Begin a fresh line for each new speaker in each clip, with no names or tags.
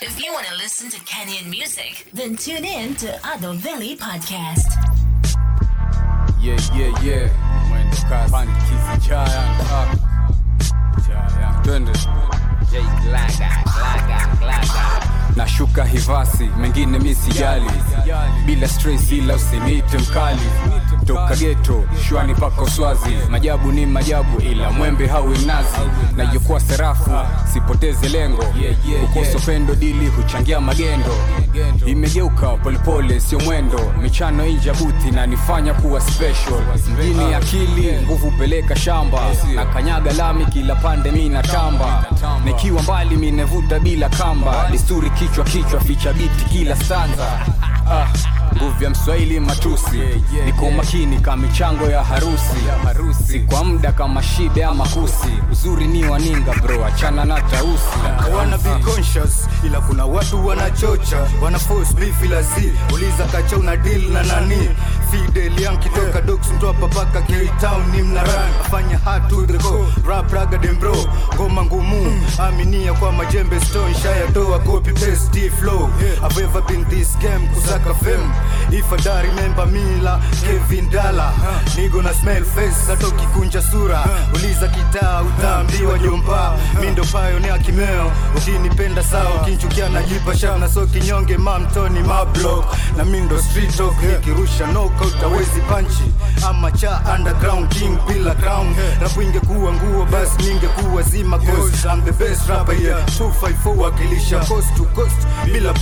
If you want to listen to Kenyan music, then tune in to Ado Valley Podcast.
Yeah, yeah, yeah. Mwendo kasi. Pandikizi giant. Ah. Giant. Twende.
J Glaga, Glaga, Glaga.
Nashuka hivasi, mengine mi sijali. Bila stress ila usinite mkali. Toka geto, shwani paka uswazi. Majabu ni majabu ila mwembe hawi nazi. Nayokuwa serafu, sipoteze lengo. Kukosa pendo dili huchangia magendo. Imegeuka polepole, sio mwendo. Michano inja buti na nifanya kuwa special. Mjini akili, nguvu peleka shamba. Na kanyaga lami kila pande mi natamba. Nikiwa mbali minevuta bila kamba. Desturi kichwa kichwa, ficha biti kila stanza. Ah, nguvu ya mswahili matusi. Niko makini kama michango ya harusi. Si kwa muda kama shida ya makusi. uzuri ni waninga bro achana na tausi.
Wana be conscious ila kuna watu wanachocha. Wana force beef ila si uliza kacha una deal na nani? Fidel Young kitoka mtoa paka ni mnaran afanya rap raga dem bro ngoma ngumu. Aminia kwa majembe stone shaya toa copy paste flow I've ever been this game kusaka fame if I remember Mila Kevin Dala nigo na smell face hata ukikunja sura. Uliza kitaa utaambiwa jomba mindo payo ni akimeo ukinipenda sawa ukinchukia najipa shana. Na so kinyonge mamtoni mablock na mindo street talk nikirusha knockout awezi panchi ama cha underground king bila crown. Rapu ingekuwa nguo basi ningekuwa zima coast. I'm the best rapper here. 254 wakilisha coast to coast. Bila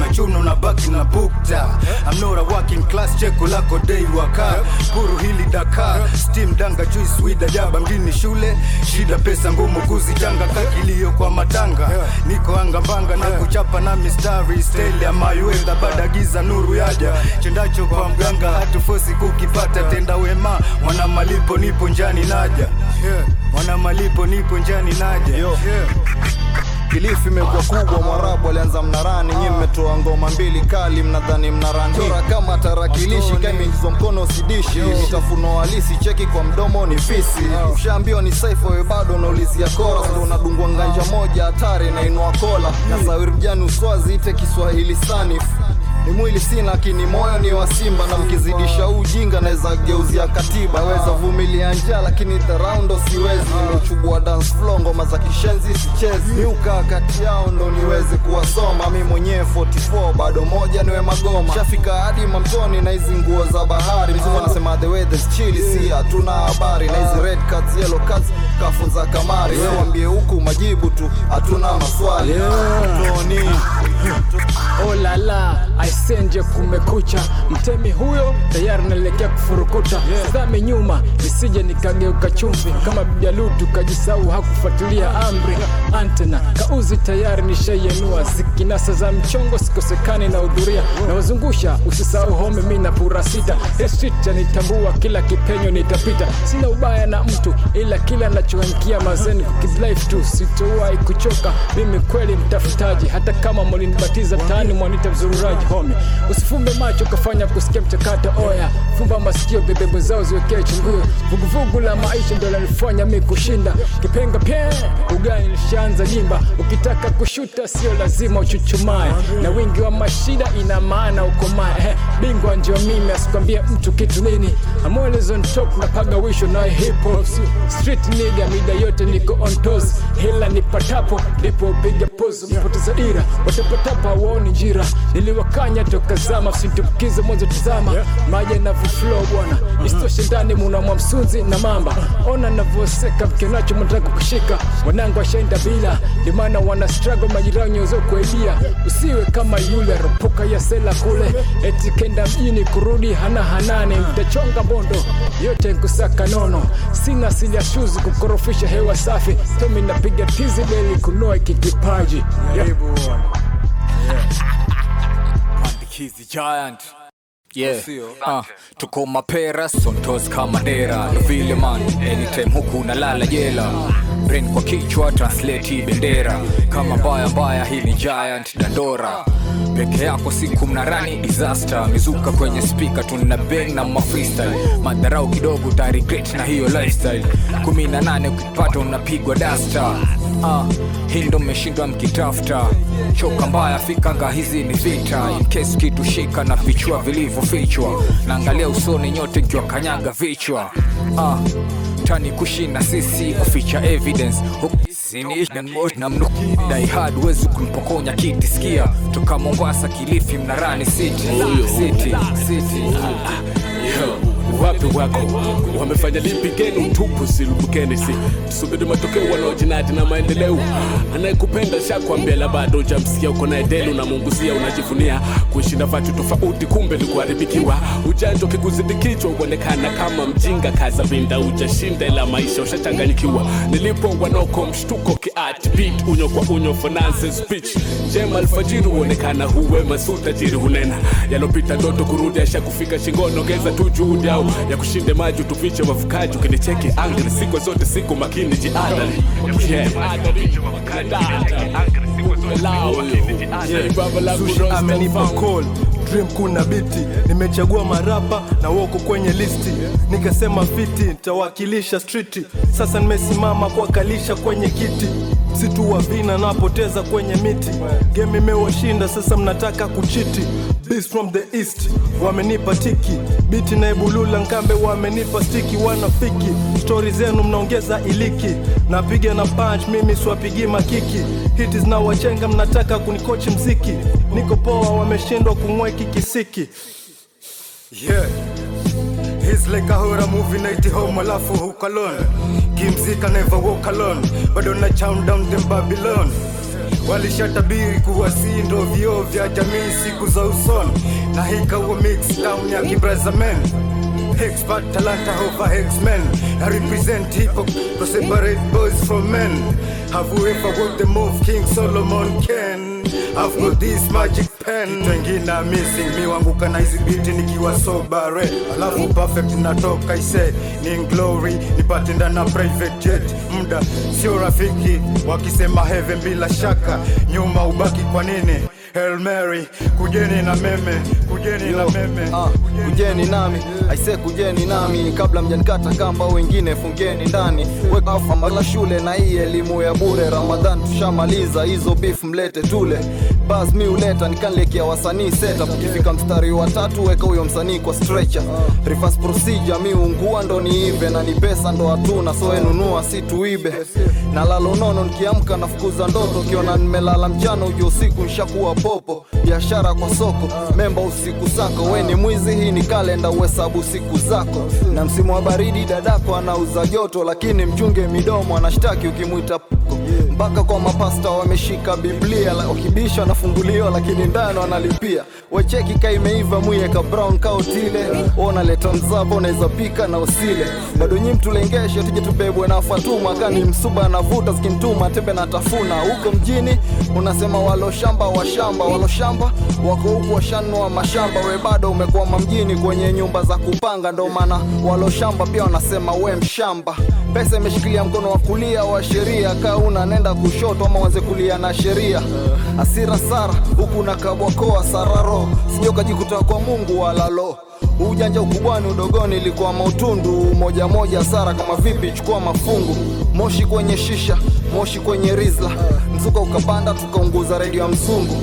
na chuno na baki na bukta I'm not a working class cheko lako dei waka. Puru hili Dakar steam danga juice swida jaba mjini shule. Shida pesa ngumu kuzichanga kakilio kwa matanga. Niko anga mbanga na kuchapa na mistari style ya mayuenda bada giza nuru yaja. Chendacho kwa mganga hatufosi kukipata tenda wema. Mwana malipo nipo njani naja. Mwana malipo nipo njani naja.
Yo. Kilifi imekuwa kubwa, Mwarabu alianza mnarani, nyi mmetoa ngoma mbili kali, mnadhani mnarani. Chora kama tarakilishi, kaimingizwa mkono usidishi, mitafuno halisi, cheki kwa mdomo ni fisi, ushaambiwa ni saifa, we bado unaulizia kora, ndo unadungwa nganja moja hatari na inua kola, na sawiri mjani uswazi, ite Kiswahili sanifu ni mwili sina lakini moyo ni wa simba. Na mkizidisha ujinga naweza geuzia katiba. Weza vumilia njaa lakini dharau ndo siwezi. Nimechubua dance floor ngoma za kishenzi sichezi. Miuka kati yao ndo niweze kuwasoma. Mi mwenyewe 44 bado moja niwe magoma. Shafika hadi mamtoni na hizi nguo za bahari. Mzungu anasema the weather's chilly. Si hatuna habari. Na hizi red cards yellow cards kafunza kamari. Wambie huku majibu tu hatuna maswali. Tony.
Oh la la, aisenje kumekucha, mtemi huyo tayari naelekea kufurukuta. Sidhami nyuma nisije nikageuka chumvi kama bijalutu kajisau hakufuatilia amri. Antena kauzi tayari nishaienua, zikinasa za mchongo sikosekani na hudhuria na wazungusha, usisahau home, mi na pura sita. Street yanitambua, kila kipenyo nitapita, sina ubaya na mtu, ila kila nachoankia mazeni kukidlife tu, sitowahi kuchoka. Mimi kweli mtafutaji, hata kama mlinibatiza tani mwanita mzururaji home. Usifumbe macho ukafanya kusikia mchakato oya, fumba masikio bebebo zao ziwekee chunguo. Vuguvugu la maisha ndo lanifanya mi kushinda kipenga pye ugani lishaanza jimba. Ukitaka kushuta sio lazima uchuchumae, na wingi wa mashida ina maana ukomae. Bingwa ndio mimi, asikwambie mtu kitu nini. I'm napaga wisho na hip street nigga, mida yote niko on toes, nipatapo ndipo upiga pose, mpoteza dira watapatapo waoni njira, niliwakanya toka zama, sintumkize mwanzo tazama maji yanavyoflow bwana, isitoshe ndani muna msunzi na mamba, ona navyoseka mkenacho mnataka kushika, wanangu washaenda bila, limana, wana struggle majirani waweze kuibia, usiwe kama yule ropoka ya sela kule, eti kenda mjini kurudi hana hanane, mtachonga bondo yote nkusaka nono, sina asili ya shuzi kukorofisha hewa safi, tomi napiga tizi beli kunoa kikipaji. Yeah. yeah.
Pandikizi giant. Yeah, uh, tuko mapera sontos kama dera. Vile man, anytime huku nalala jela brain kwa kichwa translate bendera. Kama baya baya, hii ni giant dandora. Peke yako siku mnarani disaster. Mizuka kwenye spika tuna bang na mafreestyle madharau kidogo ta na hiyo lifestyle. Kumi na nane ukipata unapigwa dasta uh, hii ndo mmeshindwa mkitafuta. Choka mbaya fikanga hizi ni vita. In case na vichwa vilivyofichwa. Naangalia usoni nyote nkiwa vichwa. Ah, utani kushinda sisi kuficha evidence. Sinamnukdaihad wezi kumpokonya kiti. Skia toka Mombasa, Kilifi, Mnarani city. City city
wapi wako? Wamefanya lipi geni? Tupu silubukeni si. Tusubiri matokeo wanaojinadi na maendeleo. Anayekupenda shakwambia la bado ujamsikia, uko naye delu na mungusia unajivunia. Kushinda vatu tofauti kumbe likuharibikiwa ujanja ukikuzidi uonekana kama mjinga. Kaza binda ujashinda ila maisha ushachanganyikiwa. Nilipo wanoko mshtuko kiat beat unyo kwa unyo finance speech. Jema alfajiri huonekana huwe si utajiri hunena. Yalopita ndoto kurudi ashakufika shingoni tu juhudi au ya kushinde maji utufiche wavukaji ukinicheki angri siku zote siku makini jiadali. Yeah,
amenipa call dream kuna biti nimechagua marapa na woko kwenye listi. Nikasema fiti ntawakilisha striti sasa nimesimama kuwakalisha kwenye kiti. Situ wa vina napoteza kwenye miti. Game imewashinda sasa mnataka kuchiti. Beast from the east wamenipa tiki. Biti na ibulula nkambe wamenipa stiki. Wanafiki stori zenu mnaongeza iliki. Napiga na punch mimi siwapigi makiki. Hiti zinawachenga mnataka kunikochi mziki. Niko poa wameshindwa kumweki kisiki. Yeah. He's like a alafu huko kimzika never walk bado na chown down them walishatabiri kuwa si ndo vioo vya jamii siku za usoni. Na hikawa mix down ya kibrazamen Expert talanta over X-Men I represent hip hop to separate boys from men. Have you ever walked the move King Solomon can I've got this magic pen. Kitu wengine are missing mi wanguka na hizi biti nikiwa sobare. Alafu perfect natoka ise ni glory nipate ndana private jet. Muda sio rafiki wakisema heaven bila shaka. Nyuma ubaki kwa nini Hail Mary kujeni na meme kujeni na meme
Ah, kujeni nami aise kujeni nami kabla mjanikata kamba wengine fungeni ndani. Weka afamala shule na hii elimu ya bure ramadhan tushamaliza hizo beef mlete tule. Bas mi uleta nikanlekia wasanii setup. Ukifika mstari wa tatu weka huyo msanii kwa stretcher. Reverse procedure mi ungua ndo niive na ni pesa ndo hatuna so enunua si tuibe. Na lalo nono nikiamka nafukuza ndoto kiona nimelala mchana ujo usiku nshakuwa popo biashara kwa soko. Memba usiku zako we ni mwizi hii ni kalenda uhesabu siku zako. Na msimu wa baridi dadako anauza joto lakini mchunge midomo anashtaki ukimwita mpaka kwa mapasta wameshika biblia wakibisha wanafunguliwa lakini ndani wanalipia. Wecheki ka imeiva mwiyeka brown kaotile unaleta mzavo unaweza pika na usile. Bado nyi mtulengeshe tuje na fatuma. Kani msuba anavuta zikimtuma tembe na tafuna. Huko mjini unasema waloshamba washamba waloshamba wako huku washanua mashamba. We bado umekwama mjini kwenye nyumba za kupanga. Ndo maana waloshamba pia wanasema we mshamba. Pesa imeshikilia mkono wa kulia wa sheria. Kaa una nenda kushoto ama wanze kulia na sheria. Asira sara huku na kabwakoa sararo sija ukajikuta kwa mungu wala lo. Ujanja ukubwani udogoni ilikuwa mautundu. Moja moja sara kama vipi chukua mafungu. Moshi kwenye shisha moshi kwenye rizla. Mzuka ukapanda tukaunguza redio ya mzungu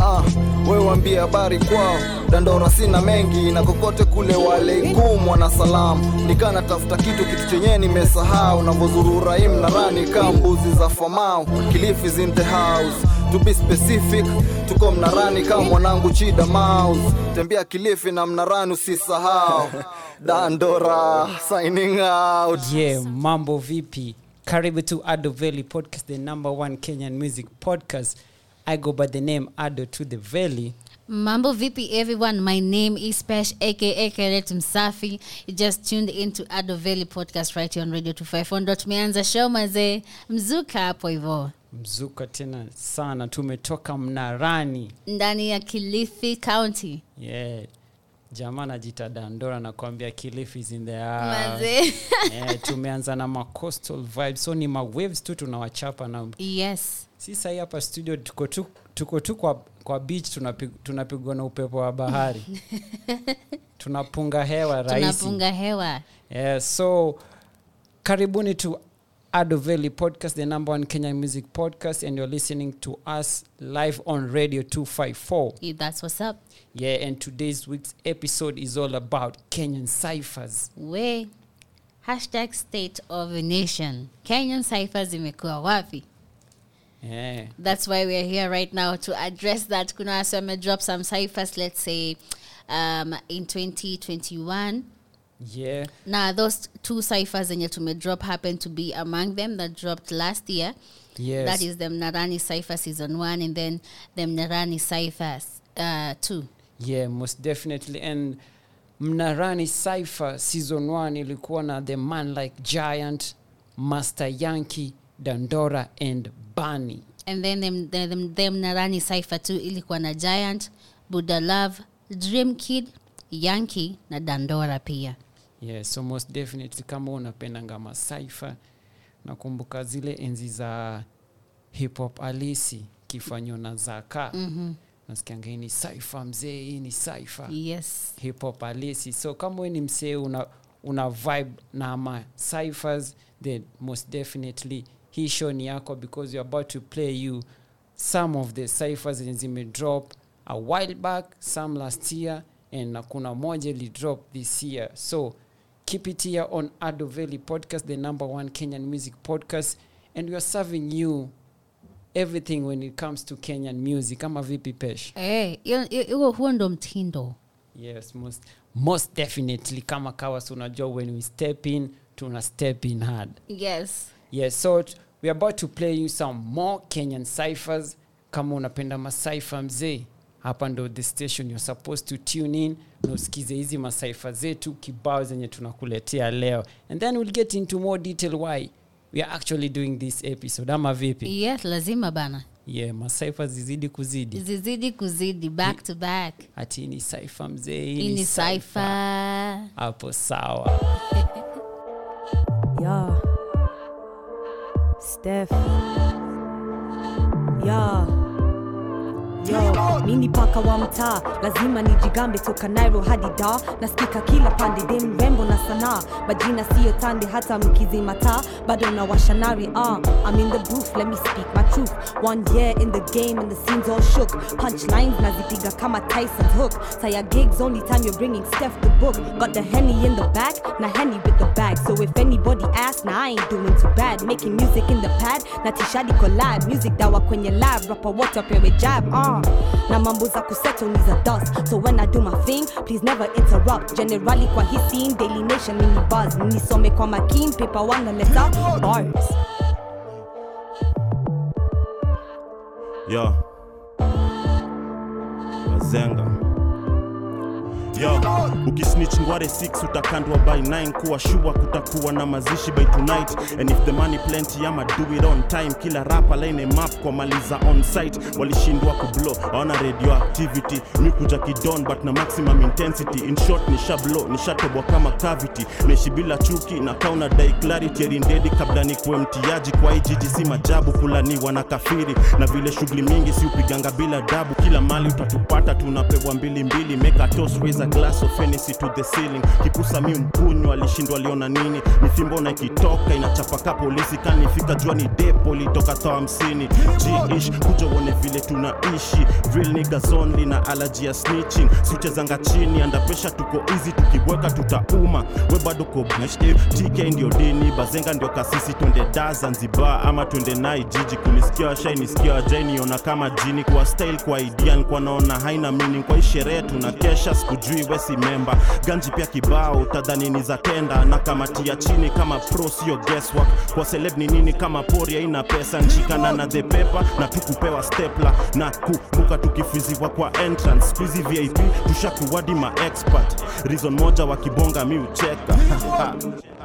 ah, we wambie habari kwao. Dandora sina mengi na kokote kule waleikum wana salamu. Nikaa tafuta kitu kitu chenye nimesahau. Navozurura im na rani kaa mbuzi za famau. Kilifi is in the house. To be specific tuko mnarani kama mwanangu chida mouse. Tembea kilifi na mnarani usisahau. Dandora signing out.
Yeah mambo vipi? Karibu to ado valley podcast the number one kenyan music podcast i go by the name ado to the valley.
Mambo VP everyone, my name is Pesh aka Keret Msafi. You just tuned into Ado Valley podcast right here on Radio 254. Tumeanza show mazee, mzuka hapo hivyo
mzuka tena sana. Tumetoka mnarani.
Ndani ya Kilifi County.
yeah jamaa anajita dandora nakwambia kilifi is in the eh, tumeanza na macostal vibe. So ni mawaves tu tunawachapa na
yes.
Si sahii hapa studio tuko tu, tuko tu kwa, kwa beach tunapig, tunapigwa na upepo wa bahari. Tunapunga hewa rahisi.
Tunapunga hewa.
Yeah, so karibuni to Ado Valley podcast the number one Kenyan music podcast and you're listening to us live on radio 254
If that's what's up.
Yeah and today's week's episode is all about Kenyan ciphers.
We hashtag state of a nation. Kenyan ciphers imekuwa wapi?
Yeah.
that's why we're here right now to address that. Kuna wase wamedrop some ciphers let's say um, in 2021
yeah.
Na those two ciphers zenye tumedrop happen to be among them that dropped last year.
Yes.
That is the mnarani cipher season one and then the mnarani cipher uh, two.
Yeah most definitely. And mnarani cipher season one ilikuwa na the man like giant master yankee dandora and bani
and then them, the, the, the mnarani cipher two ilikuwa na giant buddha love dream kid yankee na dandora pia
yeah so most definitely kama unapendanga masaifa nakumbuka zile enzi za hip hop alisi kifanywa na zaka. Mm-hmm. nasikianga hii ni saifa mzee hii ni saifa
yes.
Hip hop halisi. So kama we ni msee una, una vibe na ma ciphers then most definitely hii show ni yako because you're about to play you some of the ciphers zenye zimedrop a while back some last year and kuna moja ilidrop this year. So keep it here on Ado Valley podcast the number one kenyan music podcast. And we are serving you everything when it comes to kenyan music. Kama vipi pesh?
Eh, huo ndo mtindo.
Yes most, most definitely. Kama kawas unajua when we step in tuna step in hard.
Yes.
Yes so t- we're about to play you some more kenyan ciphers. Kama unapenda masaifa mzee hapa ndo the station you're supposed to tune in na usikize hizi masaifa zetu kibao zenye tunakuletea leo and then we'll get into more detail why we are actually doing this episode ama vipi
yes lazima bana
yeah masaifa zizidi kuzidi
zizidi kuzidi back to back
hati hii ni saifa mzee hii
hii ni
cypher. hapo sawa
Yeah. Steph. Yeah. Yo, mini paka wa mtaa lazima nijigambe toka nairo hadi da. Nasikika kila pande de mrembo na sanaa. Majina siyo tande hata mkizima taa bado na washanari ah, I'm in the booth let me speak my truth. One year in the game and the scene's all shook. Punchlines nazipiga kama Tyson's hook. Saya gigs only time you're bringing Steph the book. Got the henny in the back na henny with the bag. So if anybody asks nah I ain't doing too bad. Making music in the pad na tishadi collab. Music dawa kwenye lab rapper what up pewe jab ah na mambo za kusettle ni za dust. So when I do my thing please never interrupt. Generally kwa hii scene daily nation mini buzz. Nisome kwa makin paper one leta bars.
Yo. Wazenga. Yo, ukisnitch ngware 6 utakandwa by 9 kuwa shua kutakuwa na mazishi by tonight. And if the money plenty ama do it on time. Kila rapa line map kwa maliza on site. Walishindwa kublow hawana radio activity. Mi kuja kidon but na maximum intensity. In short ni shablo ni kama cavity. Naishi bila chuki na kauna dai clarity. Erindedi kabla ni kuwe mtiaji. Kwa ijiji si majabu fulani na kafiri. Na vile shughuli mingi si upiganga bila dabu. Kila mali utatupata tunapewa mbili mbili. Make a toast raise a glass of Hennessy to the ceiling. Kipusa mi mkunywa alishindwa aliona nini? Mifimbo na ikitoka inachapaka polisi kanifika jua ni depo litoka thaa hamsini. Jiish kuja uone vile tunaishi. Real niggas only na allergy ya snitching. Siuchezanga chini pressure tuko easy. Tukibweka tutauma. We bado tk ndio dini bazenga ndio kasisi. Twende da zanzibar ama twende nai jiji kunisikia washainisikia wajainiona kama jini. Kwa style kwa idea nikuwa naona haina meaning. Kwa hii sherehe tunakesha sikujui wesi memba. Ganji pia kibao tadhani ni za tenda. Na kamatia chini kama pro sio guesswork. Kwa celeb ni nini kama pori haina pesa. Nshikana na the paper na tukupewa stepla. Na kumbuka tukifiziwa kwa entrance squeezy vip tushakuwadi maexpert reason moja wakibonga mi ucheka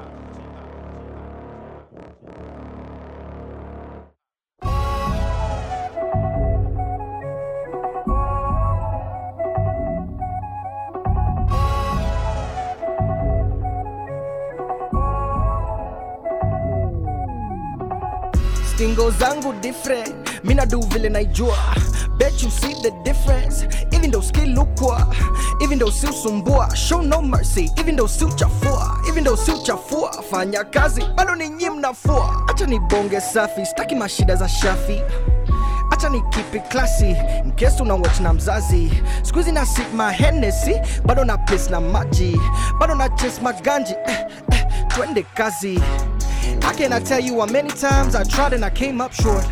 maringo zangu different. Mina do vile naijua. Bet you see the difference. Even though poor even though si usumbua show no mercy. Even though si uchafua even though si uchafua fanya kazi bado ni nyi mnafua. Acha ni bonge safi staki mashida za shafi. Acha ni kipi klasi mkesu na watch na mzazi. Skuizi na sip mahenesi bado na place na maji. Bado na chase maganji eh, eh, twende kazi I cannot tell you how many times I tried and I came up short.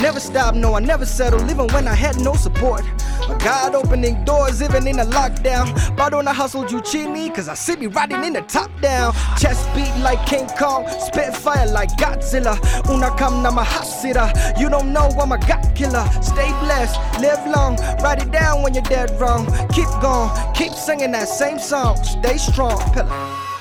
Never stop, no, I never settled, even when I had no support. But God opening doors, even in a lockdown. But on I hustled you chini, cause I see me riding in the top down. Chest beat like King Kong, spit fire like Godzilla. Una come na mahasira, you don't know I'm a God killer. Stay blessed, live long, write it down when you're dead wrong. Keep going, keep singing that same song, stay strong. Pillar.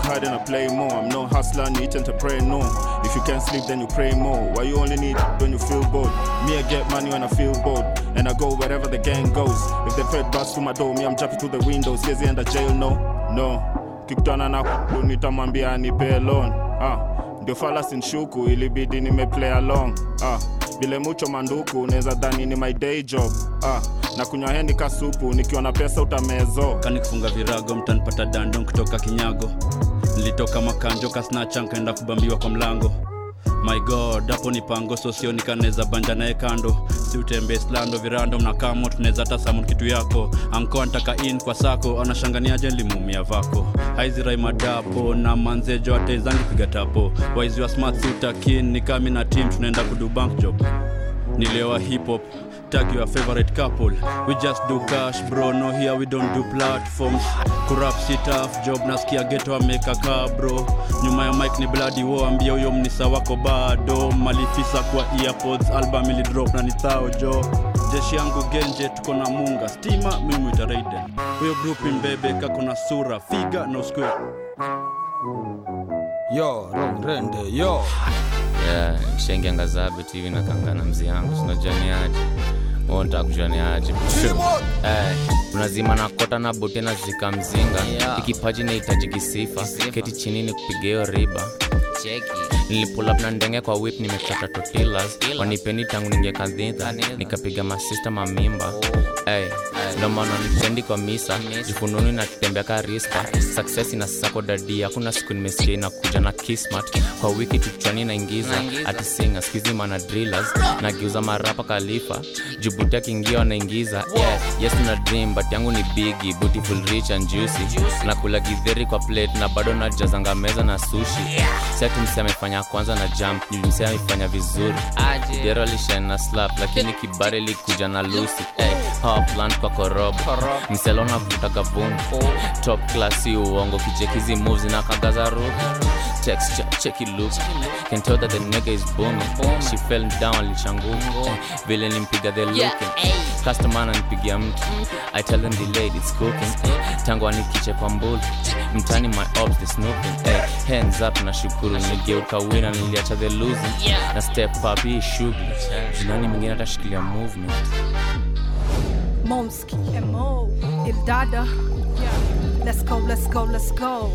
Work hard and I play more. I'm no hustler, need entrepreneur. If you can't sleep, then you pray more. Why you only need when you feel bored? Me, I get money when I feel bored. And I go wherever the gang goes. If the fed bust through my door, me, I'm jumping through the windows. Gezi enda jail, no, no. Kikutana na nitamwambia anipe alone. Ah, ndio fala sinshuku, ilibidi nime play along. Ah, bile mucho manduku, unaweza dhani ni my day job. Ah, na kunywa heni kasupu, nikiwa na pesa utamezo.
kanikufunga virago mtanipata dandon kutoka kinyago nilitoka makanjo kasnacha nkaenda kubambiwa kwa mlango my god hapo ni pango sosio nikaneza banja naye kando si utembe slando virando mnakamo tunaweza hata samun kitu yako. Anko antaka in kwa sako anashanganiaje limumia vako. Haizirai madapo na manzejo ataizangi piga tapo. Waizi wa smart utakin ni kami na tim tunaenda kudu bank job. Nilewa hip tag your favorite couple. We just do cash bro no here we don't do platforms. Tough job nasikia geto ameka bro. Nyuma ya mike ni bloody wo ambia huyo mnisa wako bado. Malifisa kwa earpods album ili drop na nithao jo. Jeshi yangu genje tuko na munga. Stima mimi ita huyo group mbebe kako na sura. Figa na uskue
yo wrong rende yo
yeah, shengianga zabe tu hivi nakangana mzi yangu sinajaniaje ontakujaniaje Eh, unazima na kota na bote na zika mzinga.
Yeah.
ikipaji nahitaji kisifa. Keti chini ni kupiga hiyo riba. Nilipulap na ndenge kwa wip nimekata totilas wanipeni tangu ningekadhidha nikapiga masista mamimba hey, ndomana nipendi kwa misa jifununi na tembea ka rispa success ina sako dadi hakuna siku nimesikia inakuja na kismat kwa wiki tuchwani naingiza ati singa skizi mana drillers nageuza marapa kalifa jibuti akiingia wanaingiza yeah, yes na dream but yangu ni bigi beautiful rich and juicy. Nakula gidheri kwa plate na bado najazanga meza na sushi. Sati mse amefanya kwanza na jump mse amefanya vizuri. Dero alishen slap lakini kibare likuja na lusi hey, hawa land kwa korob. Mselona kutaga vumbi top class uongo kichekizi moves na kagaza ruku texture check it look. Can tell that the nigga is booming. She fell down alichanguka eh, vile nimpiga the looking. customer ananipigia mtu. I tell them delayed it's cooking. Eh, tangu anikiche kwa mbuli. Mtani my ops the snooping. Hey, hands up na shukuru nigeuka wina niliacha the losing. Na step up hii shughuli. Nani mwingine atashikilia movement
Momski, Mo, Il Dada. Let's go, let's go, let's go.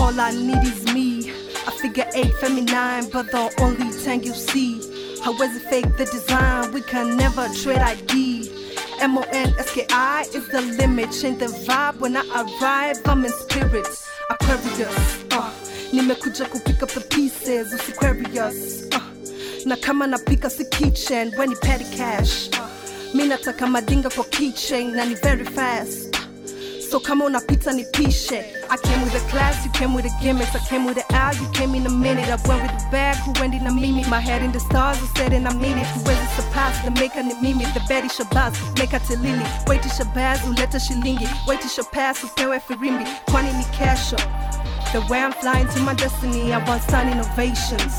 All I need is me. I figure eight feminine, but the only thing you see. How is it fake the design? We can never trade ID. M O N S K I is the limit. Change the vibe when I arrive. I'm in spirits. Aquarius. Uh, nimekuja ku pick up the pieces. Aquarius. Uh, na kama napika si kitchen when ni petty cash. Uh, mi nataka madinga kwa keychain na ni very fast. So kama unapita nipishe i came with a class you came with a gimmicks. I came with an hour you came in a minute. I went with the bag who went in a mimi. My head in the stars i said and i mean it huwezi surpass the maker ni mimi. The betty shabazz make tilili. Wait to shabazz uleta shilingi. Wait to shabazz who shapass upewe firimbi kwani ni kesho the way i'm flying to my destiny i want sun innovations.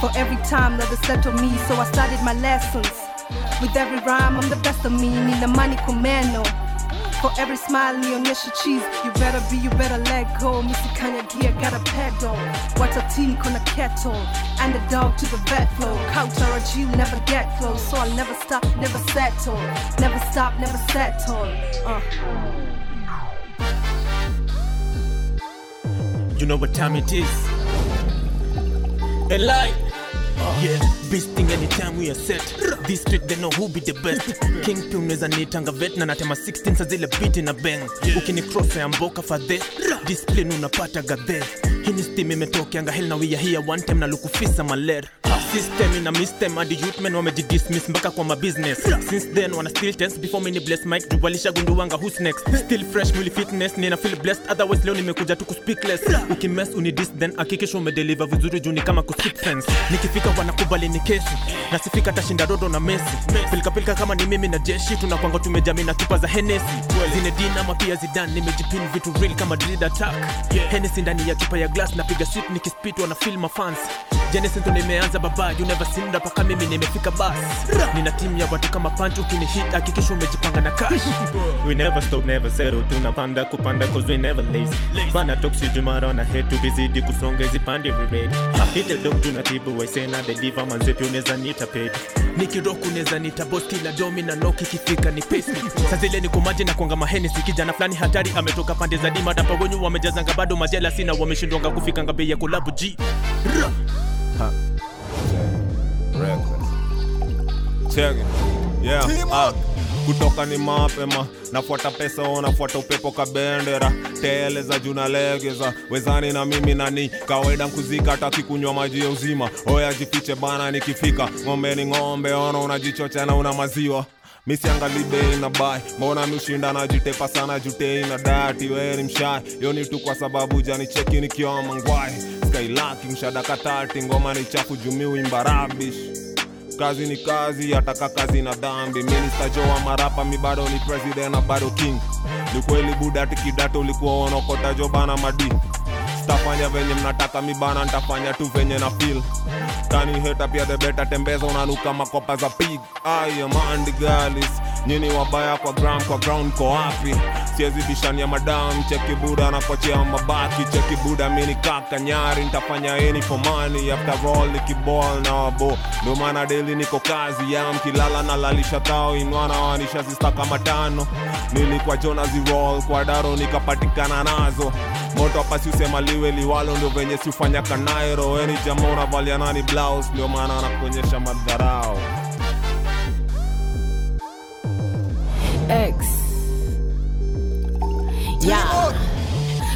For every time that they settle me so i started my lessons with every rhyme, I'm the best of me. Need the money commando. For every smile, nionyesha cheese. You better be, you better let go. Missy Kanye gear, got a pedal. Watch a team, on a kettle. Dog to the vet flow. Couch or a G, never get close. So I'll never stop, never settle. Never stop, never settle. Uh.
You know what time it is?
A lie. Yeah, beasting anytime we are set. This street they know who be the best. Kingpin unaweza nitanga vet na natema 16 sa zile biti na bang. Ukini cross ya mboka fadhe. Discipline unapata gadhe. Steam imetokeanga hell na we are here one time na lukufisa maler. System ina mistem hadi youth men wamejidismiss mpaka kwa mabusiness. Since then wana still tense before mini bless mic juu walishagunduwanga who's next. Still fresh mwili fitness nina feel blessed otherwise leo nimekuja tu kuspeakless. Ukimess unidis then hakikisha umedeliver vizuri juu ni kama kuskip fence. Nikifika wanakubali ni kesi nasifika tashinda dodo na mesi pilikapilika kama ni mimi na jeshi tunakwanga tumejami na chupa za henesi zinedin ama pia zidan nimejipin vitu real kama dread attack henesi ndani ya chupa ya glass napiga shit nikispitwa na feel mafans Genesis ndo nimeanza baba you never seen rap kama mimi nimefika bas nina timu ya watu kama punch ukini hit hakikisha umejipanga na cash. We never stop never settle tunapanda kupanda cause we never lazy. Bana toxic jumara na head to bizidi kusonga zipande rate hit dog tunatibu waisena the diva manzepi unaweza nita paid nikiroku unaweza nita boss kila domi na noki kifika ni pesi. Sasa zile ni kumaji na kuanga mahenesi kijana fulani hatari ametoka pande za dima wenyu wamejazanga bado majela sina wameshindwanga kufika ngabe ya kolabu g.
Yeah. Ah. kutoka ni mapema nafuata pesa o nafuata upepo kabendera. Teleza juu nalegeza wezani na mimi nani kawaida nkuzika taki kunywa maji ya uzima. Oya jifiche bana nikifika. Ng'ombe ni ng'ombe ona unajichocha na una maziwa misiangali bei na bai mbona mishinda najitepa sana jutei na dati we ni mshai. Yoni tu kwa sababu jani cheki nikiwa mangwai. Skylaki mshadaka tati ngoma ni chafu jumi kazi ni kazi ataka kazi na dhambi. Minista marapa mi bado ni president na bado king. Ni kweli budati kidato ulikuwa unaokota jo bana madi venye mnataka mibana ntafanya tu venye na fil tani heta pia the tembeza unanuka makopa za pig. Ayamandigalis nyini wabaya kwa gram kwa ground ko wapi? Siezi bishania madam cheki buda mabaki cheki mini kaka nyari ntafanya eni for money. After all nikiball na wabo. Ndo maana deli niko kazi ya mkilala na lalisha tao inwana wanisha zista kama tano nilikuwa roll kwa daro nikapatikana nazo. Moto hapa liwe liwalo ndio venye siufanya kanairo weni jama unavalia nani blouse ndio maana anakuonyesha madharao
X. Yeah.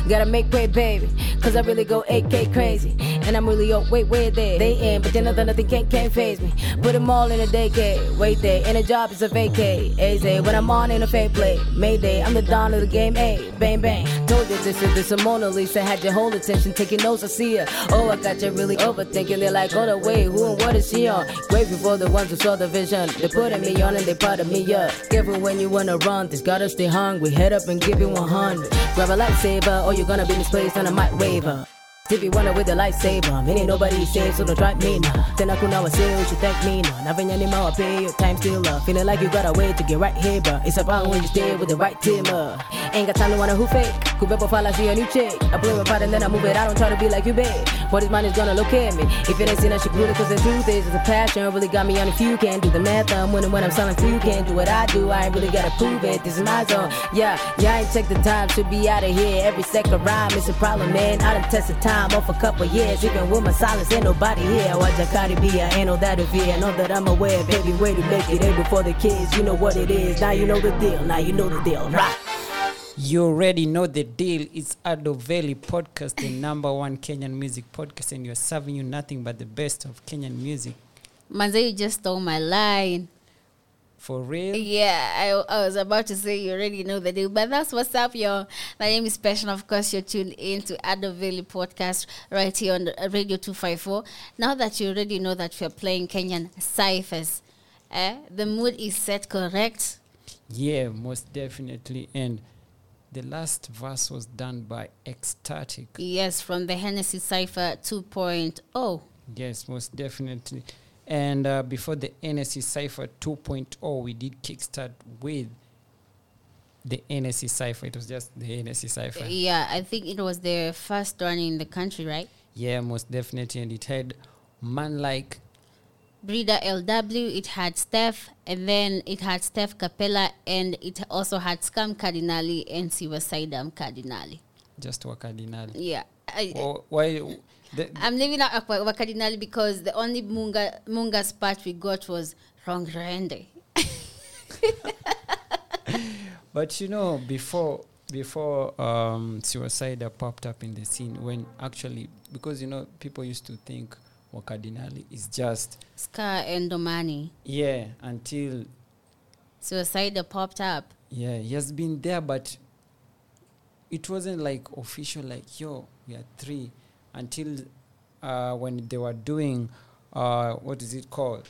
Gotta make way, baby. Cause I really go AK crazy. And I'm really up, wait, where they? They in, but then nothing, nothing can't, can't phase me. Put them all in a day decade. Wait there, and a job is a vacate. AZ, when I'm on in a fake play. Mayday, I'm the dawn of the game. A bang, bang. Told you this is this a Mona Lisa. Had your whole attention, taking notes, I see her. Oh, I got you really overthinking. They're like, oh, the way, who and what is she on? Grateful for the ones who saw the vision. They putting me on and they part me up. Careful when you wanna run, this gotta stay hungry. Head up and give it 100. Grab a lightsaber, or you're gonna be misplaced on a mic waiver. Wanna with a lightsaber, me ain't nobody safe, so don't try me now. Then I could now say you thank me now. Nothing anymore, pay your time still up. Feeling like you got a way to get right here, but it's about when you stay with the right team up. Ain't got time to wanna who fake. Fall, I see a new chick. I play my part and then I move it. I don't try to be like you, babe. What his mind is gonna look at me. If it ain't seen, I should glue it, cause the truth is, it's a passion. Really got me on if you can't do the math. I'm winning when I'm selling few. Can't do what I do. I ain't really gotta prove it. This is my zone. Yeah, yeah, I ain't check the time. Should be out of here. Every second rhyme is a problem, man. I done tested time off a couple years. Even with my silence, ain't nobody here. Watch a Cardi B, I ain't no that of fear. I know that I'm aware, baby. Way to make it able for the kids. You know what it is. Now you know the deal. Now you know the deal. Right.
You already know the deal. It's Ado Valley Podcast, the number one Kenyan music podcast, and we're serving you nothing but the best of Kenyan music.
Manze, you just stole my line.
For real?
Yeah, I, I was about to say you already know the deal, but that's what's up, y'all. My name is Special. Of course, you're tuned in to Ado Valley Podcast right here on Radio 254. Now that you already know that we're playing Kenyan ciphers, eh, the mood is set correct.
Yeah, most definitely. And the last verse was done by Xtatic.
Yes, from the Hennessy Cipher 2.0.
Yes, most definitely. And uh, before the NSC Cypher 2.0, we did kickstart with the NSC Cypher. It was just the NSC Cypher.
Yeah, I think it was the first one in the country, right?
Yeah, most definitely. And it had man like
Breeder LW, it had Steph, and then it had Steph Kapela, and it also had Scam Cardinali and Silver Sidam Cardinali.
just wakadinali
Yeah. I,
Wh- why the,
I'm leaving out Wakadinali because the only Munga Munga's part we got was wrong rende.
But you know, before before um, suicide popped up in the scene, when actually because you know people used to think Wakadinali is just
Scar and Domani.
yeah until
Suicide popped up.
yeah he has been there, but it wasn't like official. Like yo, we are three until uh, when they were doing uh, what is it called?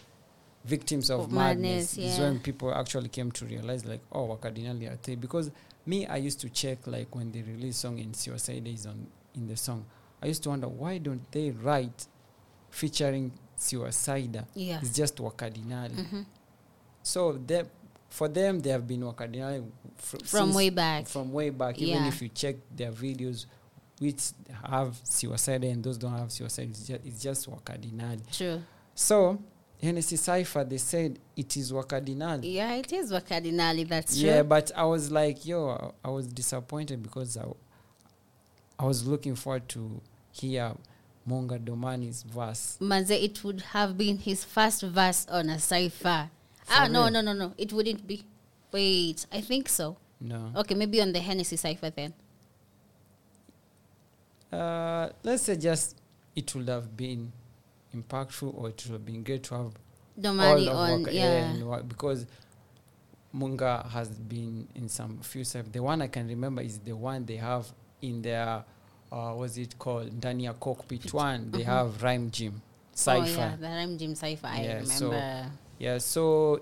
Victims of,
Of
madness,
Madness,
is when people actually came to realize like oh Wakadinali are three because me I used to check like when they release song and Suicide is on in the song I used to wonder why don't they write featuring Suicide
Yeah.
it's just Wakadinali
Mhm.
so they, for them they have been Wakadinali fr-
From way back.
from way back even
Yeah.
if you check their videos which have Suicide and those don't have Suicide it's just, it's just Wakadinali
True.
so Hennessy Cypher they said it is Wakadinali
Yeah, it is Wakadinali. That's true.
yeah, but I was like, yo, I, I was disappointed because I, I was looking forward to hear Munga Domani's verse.
Manze, it would have been his first verse on a cipher. Ah, no, no, no, no. It wouldn't be. Wait, I think so.
No.
Okay, maybe on the Hennessy cipher then.
Uh, let's say just it would have been impactful or it would have been great to have
Domani
all of
on-
Waka-
yeah.
because Munga has been in some few cypher. The one I can remember is the one they have in their uh, what's it called? Dania cockpit one. They
Mhm.
have rhyme gym cipher.
Oh, yeah, the Rhyme Jim cipher. I remember.
So, yeah, so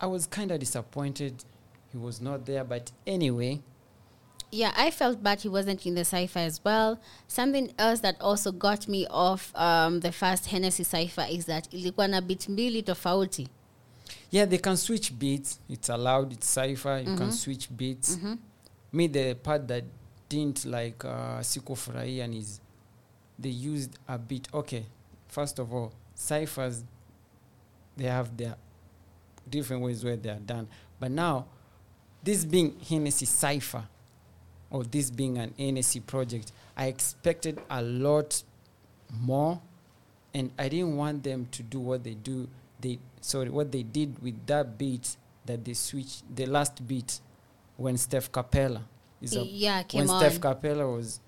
I was kind of disappointed he was not there. But anyway,
Yeah, I felt bad he wasn't in the cipher as well. Something else that also got me off um, the first Hennessy cipher is that ilikuwa na beat mbili tofauti.
yeah, they can switch beats. It's allowed. It's cipher. You can
Mhm.
switch beats.
Mhm.
Me, the part that didn't like uh, Furaian is they used a beat. Okay, first of all, ciphers they have their different ways where they are done. But now, this being Hennessy cipher, or this being an NSC project, I expected a lot more, and I didn't want them to do what they do. They sorry, what they did with that beat that they switched the last beat when Steph Kapela is up,
Yeah, came
when Steph. Kapela was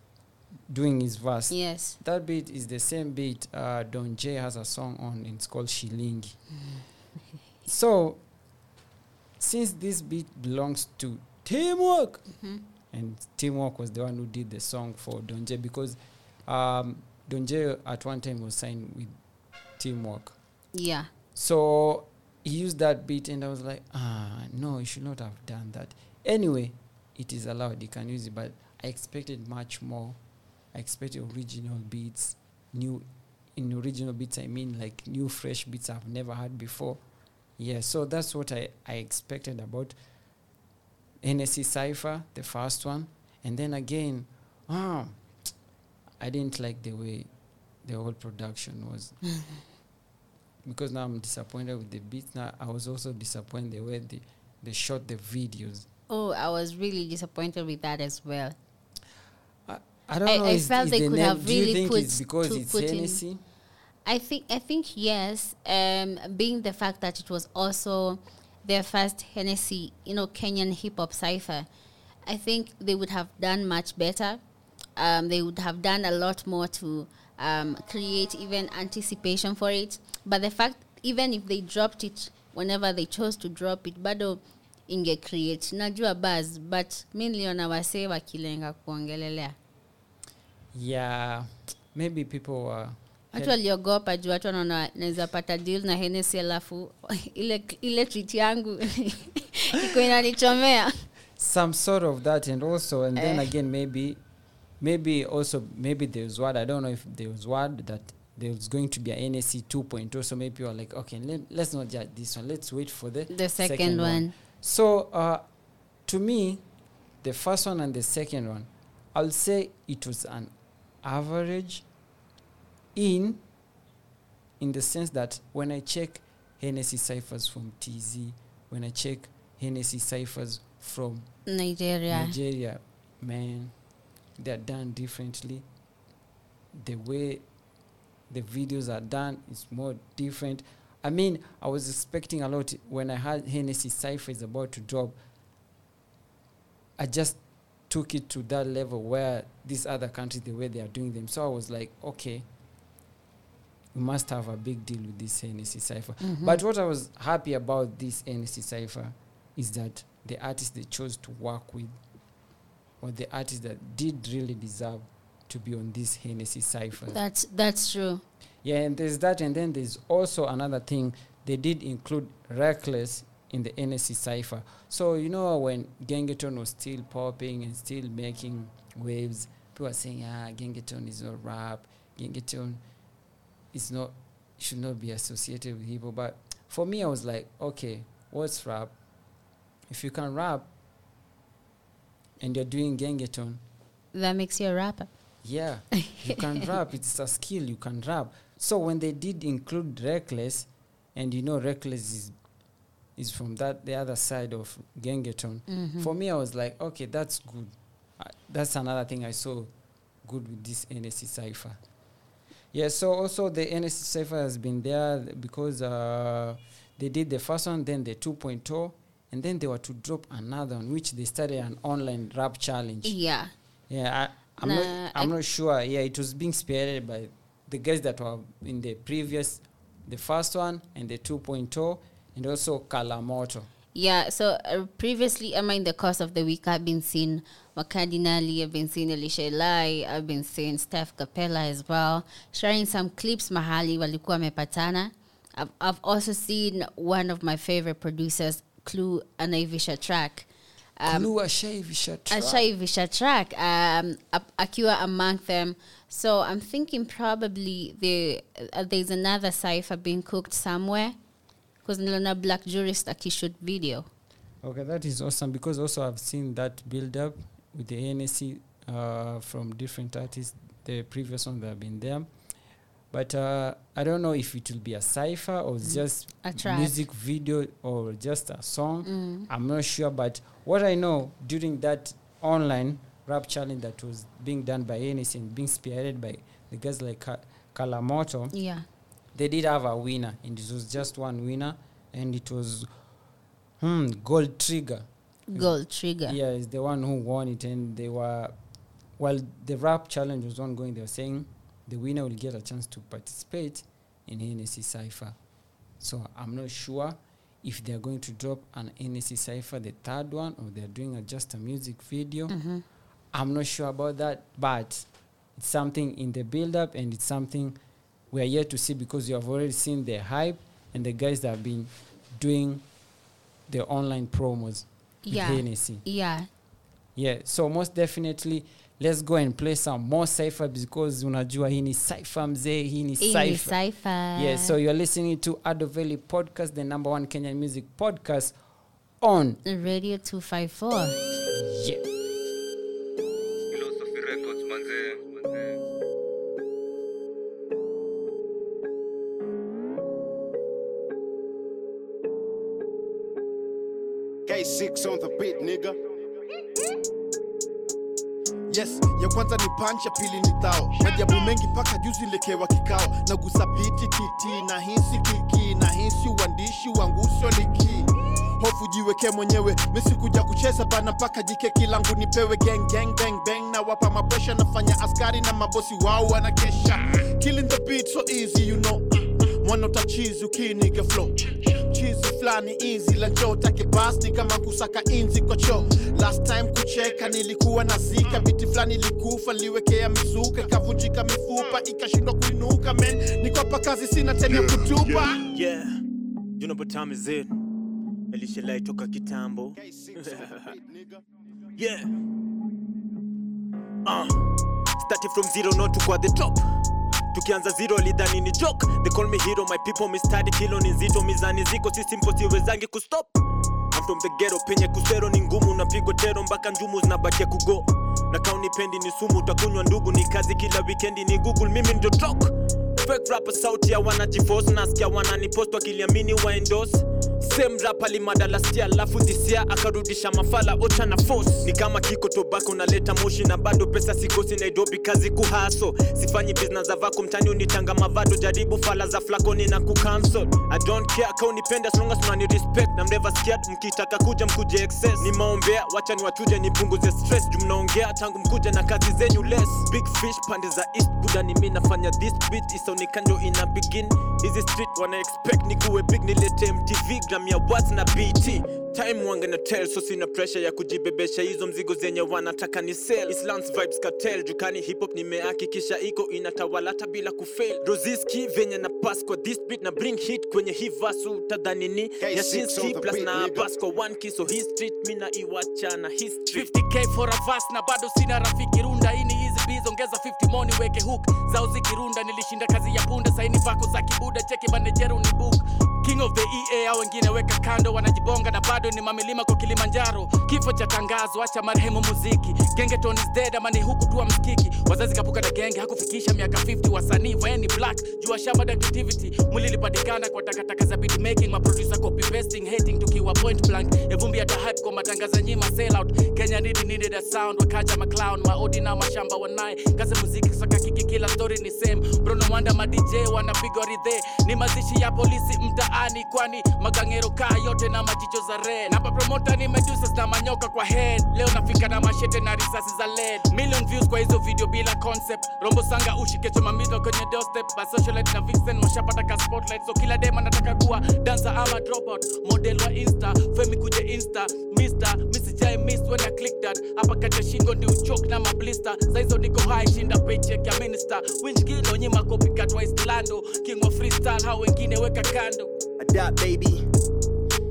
doing his verse.
Yes.
that beat is the same beat uh, Don J has a song on. It's called Shilingi. so, since this beat belongs to Teamwork,
Mhm.
And Teamwork was the one who did the song for Don J because um, Don J at one time was signed with Teamwork.
Yeah.
So he used that beat, and I was like, ah, no, you should not have done that. Anyway, it is allowed, you can use it, but I expected much more. I expected original beats, new, in original beats, I mean like new, fresh beats I've never had before. Yeah, so that's what I, I expected about NSC Cypher, the first one. And then again, ah, I didn't like the way the whole production was because now I'm disappointed with the beats. Now I was also disappointed the way they, they shot the videos.
Oh, I was really disappointed with that as well.
I don't
I,
know.
I
is-
felt
is
they
the
could
name-
have really
think
put
it's because it's
put
Hennessy?
I think I think yes. Um, being the fact that it was also their first Hennessy, you know, Kenyan hip hop cipher, I think they would have done much better. Um, they would have done a lot more to um, create even anticipation for it. But the fact, even if they dropped it whenever they chose to drop it, bado inge create najua buzz, but mi niliona wasee wakilenga kuongelelea
Yeah, maybe people were.
Watu waliogopa juu watu wanaona naweza pata deal na henesi alafu ile ile treat yangu iko inanichomea
some sort of that and also and then
Eh.
again maybe maybe also maybe there's word i don't know if there was word that there's going to be a nsc 2.0 so maybe you're like okay let, let's not judge this one let's wait for the
The second one.
so uh to me the first one and the second one i'll say it was an average in in the sense that when i check Hennessy ciphers from tz when i check Hennessy ciphers from
Nigeria.
Nigeria, man. they're done differently the way the videos are done is more different i mean i was expecting a lot when i heard hennessy cypher is about to drop i just took it to that level where these other countries the way they are doing them so i was like okay we must have a big deal with this Hennessy cipher.
Mhm.
But what I was happy about this Hennessy cipher is that the artists they chose to work with, or the artists that did really deserve to be on this Hennessy cipher.
That's that's true.
Yeah, and there's that, and then there's also another thing. They did include Reckless in the NSC cipher. So you know when Gengetone was still popping and still making waves, people were saying, "Ah, Gengetone is not rap. Gengetone is not should not be associated with hip hop." But for me, I was like, "Okay, what's rap? If you can rap and you're doing Gengetone,
That makes you a rapper.
yeah, you can rap. It's a skill. You can rap. So when they did include Reckless, and you know Reckless is is from that the other side of Gengetone.
Mhm.
For me, I was like, okay, that's good. Uh, that's another thing I saw good with this NSC cipher. Yeah. So also the NSC has been there because uh, they did the first one, then the 2.0, and then they were to drop another one, which they started an online rap challenge.
Yeah.
Yeah, I, I'm
Nah,
not. I'm not sure. Yeah, it was being spearheaded by the guys that were in the previous, the first one and the 2.0, and also Kalamoto.
Yeah, so uh, previously, I mean, the course of the week, I've been seeing Makadinali, I've been seeing Elisha Lai, I've been seeing Steph Kapela as well, sharing some clips mahali walikuwa wamepatana. I've, I've also seen one of my favorite producers, Clue, anaivisha track.
Clue ashaivisha track.
ashaivisha track um, akiwa among them so i'm thinking probably the, uh, there's another cipher being cooked somewhere because niliona black jurist akishoot video
Okay, that is awesome because also I've seen that build up with the NSC uh, from different artists. The previous one that have been there, but uh, I don't know if it will be a cipher or
Mm.
just
A track.
music video or just a song.
Mm.
I'm not sure, but what I know during that online rap challenge that was being done by NSC and being spearheaded by the guys like Ka- Kalamoto,
yeah
they did have a winner, and it was just one winner, and it was hmm, Gold Trigger.
Gold Trigger.
Yeah, is the one who won it, and they were, while the rap challenge was ongoing, they were saying the winner will get a chance to participate in NSC Cipher. So I'm not sure if they're going to drop an NSC Cipher, the third one, or they're doing a, just a music video.
Mhm.
I'm not sure about that, but it's something in the build up, and it's something we are yet to see because you have already seen the hype and the guys that have been doing the online promos with
yeah
Hennessy.
yeah
Yeah, so most definitely let's go and play some more cipher because unajua hii ni cipher mzee, hii ni
Hii ni
cipher.
cipher.
Yeah, so you're listening to Ado Valley Podcast, the number one Kenyan music podcast on
radio 254
yeah.
K6 on the beat, nigga. yes ya kwanza ni punch ya pili ni thao majabu mengi paka juzi lekewa kikao. Nagusa piti titi na hisi kiki na hisi uandishi wanguso liki hofu jiweke mwenyewe misikuja kucheza bana mpaka jike kilangu nipewe gang gang bang bang. Na wapa mapresha nafanya askari na mabosi wao wanakesha. Killing the beat so easy you know mwana chizi ukiniga flow. Chizi flani easy la njoo take kama kusaka inzi kwa choo last time kucheka nilikuwa na zika. Biti flani likufa liwekea mizuka. Ikavunjika mifupa ikashindwa kuinuka men nikwapa kazi sina tena kutupa.
Yeah, you know what time is it? Elisha toka kitambo. yeah. Uh, started from zero not to the top. Tukianza zero lidhani ni joke. They call me hero my people mistadi kilo ni nzito. Mizani ziko si simple siwezangi kustop I'm from the ghetto penye kusero ni ngumu napigwa tero mpaka njumu zinabakia kugo na kauni pendi ni sumu utakunywa ndugu ni kazi kila wikendi ni google mimi ndio talk fake rapper sauti ya wanajiforce nasikia wananipost wakiliamini wa endorse same rap alimada last year alafu disia akarudisha mafala ocha na force. Ni kama kiko tobako naleta moshi na bado pesa sikosi nairobi kazi kuhaso sifanyi bizna za vako mtani unitanga mavado. Jaribu fala za flakoni na kucancel i don't care ka unipenda as long as unani respect. Na mreva scared mkitaka kuja mkuje excess. Ni wacha ni wachuje nipunguze stress. Juu tangu mkuja na kazi zenyu less. Big fish pande za east buda ni mi nafanya this beat. Isaonekando ina begin. Hizi street wana expect nikuwe big nilete mtv gram ya na bt time wanga na tell so sina pressure ya kujibebesha. Hizo mzigo zenye wanataka ni sell. Islams vibes cartel jukani hip hop nimehakikisha iko inatawala hata bila kufail. Roziski venye na pass kwa this beat na bring hit kwenye hii verse utadhani ni? Yashinski plus na pass kwa one kiss so hii street mina iwacha na street.
50k for a verse na bado sina rafiki runda ini hizi biz ongeza 50 moni weke hook. Zao zikirunda nilishinda kazi ya punda saini vako za kibuda cheki manejero ni book king of the ea wengine weka kando wanajibonga na bado ni mamilima kwa kilimanjaro. Kifo cha tangazo acha marehemu muziki. Gengeton is dead ama ni huku tu msikiki wazazi kapuka na genge hakufikisha miaka 50 wasanii vaeni black jua shamba activity mwili lipatikana kwa takataka za beat making maproducer copy pasting hating tukiwa point blank. Evumbi hata hype kwa matangazo nyima sell out. Kenya need needed a sound wakaja maclown maodi na mashamba wanaye kazi muziki saka kiki kila story ni same. Bruno Wanda ma dj wanapiga ridhe. Ni mazishi ya polisi mtaani kwani magangero kaa yote na majicho za red. Namba promota ni medusa na manyoka kwa head. Leo nafika na mashete na risasi za led million views kwa hizo video bila concept. Rombo sanga ushikecho mamito kwenye doorstep. Ba socialite na vixen mashapata ka spotlight. So kila dem anataka kuwa dancer ama dropout model wa insta femi kuje insta. Mister misijai miss when I click that. Hapa kacha shingo ndi uchok na mablista saizo niko high shinda paycheck ya minister. Winch kilo nyima copycat islando king freestyle hao wengine weka kando
Adapt, baby.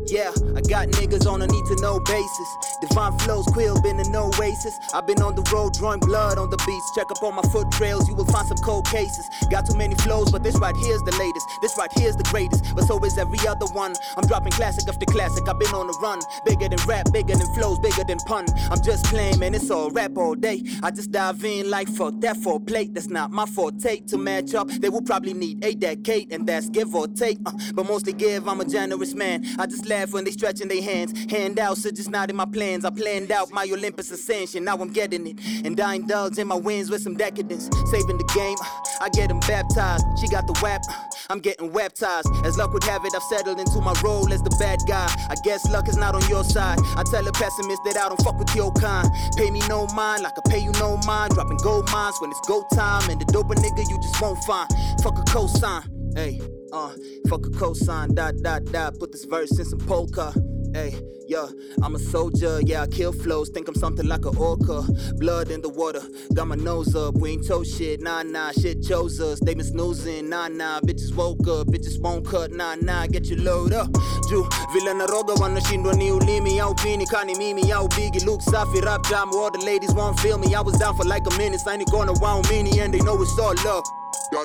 Yeah, I got niggas on a need to know basis. Divine flows, quill been in no oasis. I've been on the road drawing blood on the beats. Check up on my foot trails, you will find some cold cases. Got too many flows, but this right here's the latest. This right here's the greatest, but so is every other one. I'm dropping classic after classic. I've been on the run. Bigger than rap, bigger than flows, bigger than pun. I'm just playing, man, it's all rap all day. I just dive in like fuck that for plate. That's not my forte to match up. They will probably need a decade, and that's give or take. Uh, but mostly give, I'm a generous man. I just laugh when they stretching their hands. Handouts are just not in my plans. I planned out my Olympus ascension. Now I'm getting it. And I indulge in my wins with some decadence. Saving the game, I get them baptized. She got the whap, I'm getting baptized. As luck would have it, I've settled into my role as the bad guy. I guess luck is not on your side. I tell a pessimist that I don't fuck with your kind. Pay me no mind, like I pay you no mind. Dropping gold mines when it's go time. And the doper nigga you just won't find. Fuck a cosign. Hey, uh, fuck a cosign, dot, dot, dot. Put this verse in some polka. Hey, yeah, I'm a soldier, yeah, I kill flows. Think I'm something like a orca. Blood in the water, got my nose up. We ain't told shit, nah, nah, shit chose us. They been snoozing, nah, nah. Bitches woke up, bitches won't cut, nah, nah. Get your load up. Juu vile naroga wanashindwa ni ulimi au pini kani mimi au bigi Luke safi rap jam all the ladies won't feel me I was down for like a minute signing gonna round mini and they know it's all love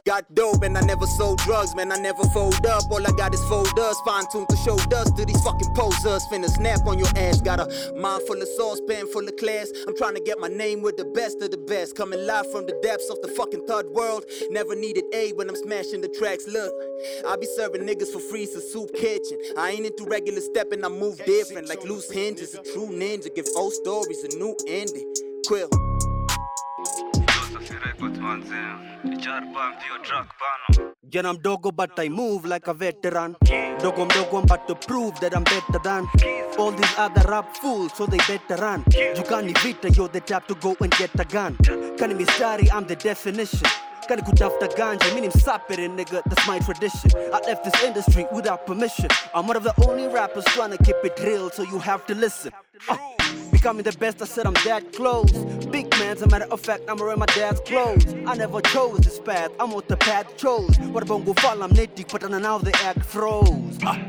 Got dope and I never sold drugs, man. I never fold up. All I got is fold folders, fine tuned to show dust to these fucking posers. Finna snap on your ass. Got a mind full of sauce, pen full of class. I'm trying to get my name with the best of the best. Coming live from the depths of the fucking third world. Never needed aid when I'm smashing the tracks. Look, I be serving niggas for free, it's a soup kitchen. I ain't into regular stepping, I move different. Like loose hinges, a true ninja. Give old stories a new ending. Quill.
Jana mdogo but I move like a veteran. Dogo mdogo I'm about to prove that I'm better than. All these other rap fools so they better run. Jukani vita you're the type to go and get a gun. Kani sorry, I'm the definition. Kani kutafuta ganja mini msapere nigga that's my tradition. I left this industry without permission. I'm one of the only rappers trying to keep it real so you have to listen. Uh, Becoming the best, I said I'm that close. Big man, as a matter of fact, I'm wearing my dad's clothes. I never chose this path, I'm what the path chose. What about go fall, I'm nitty, but now the act froze. Ah.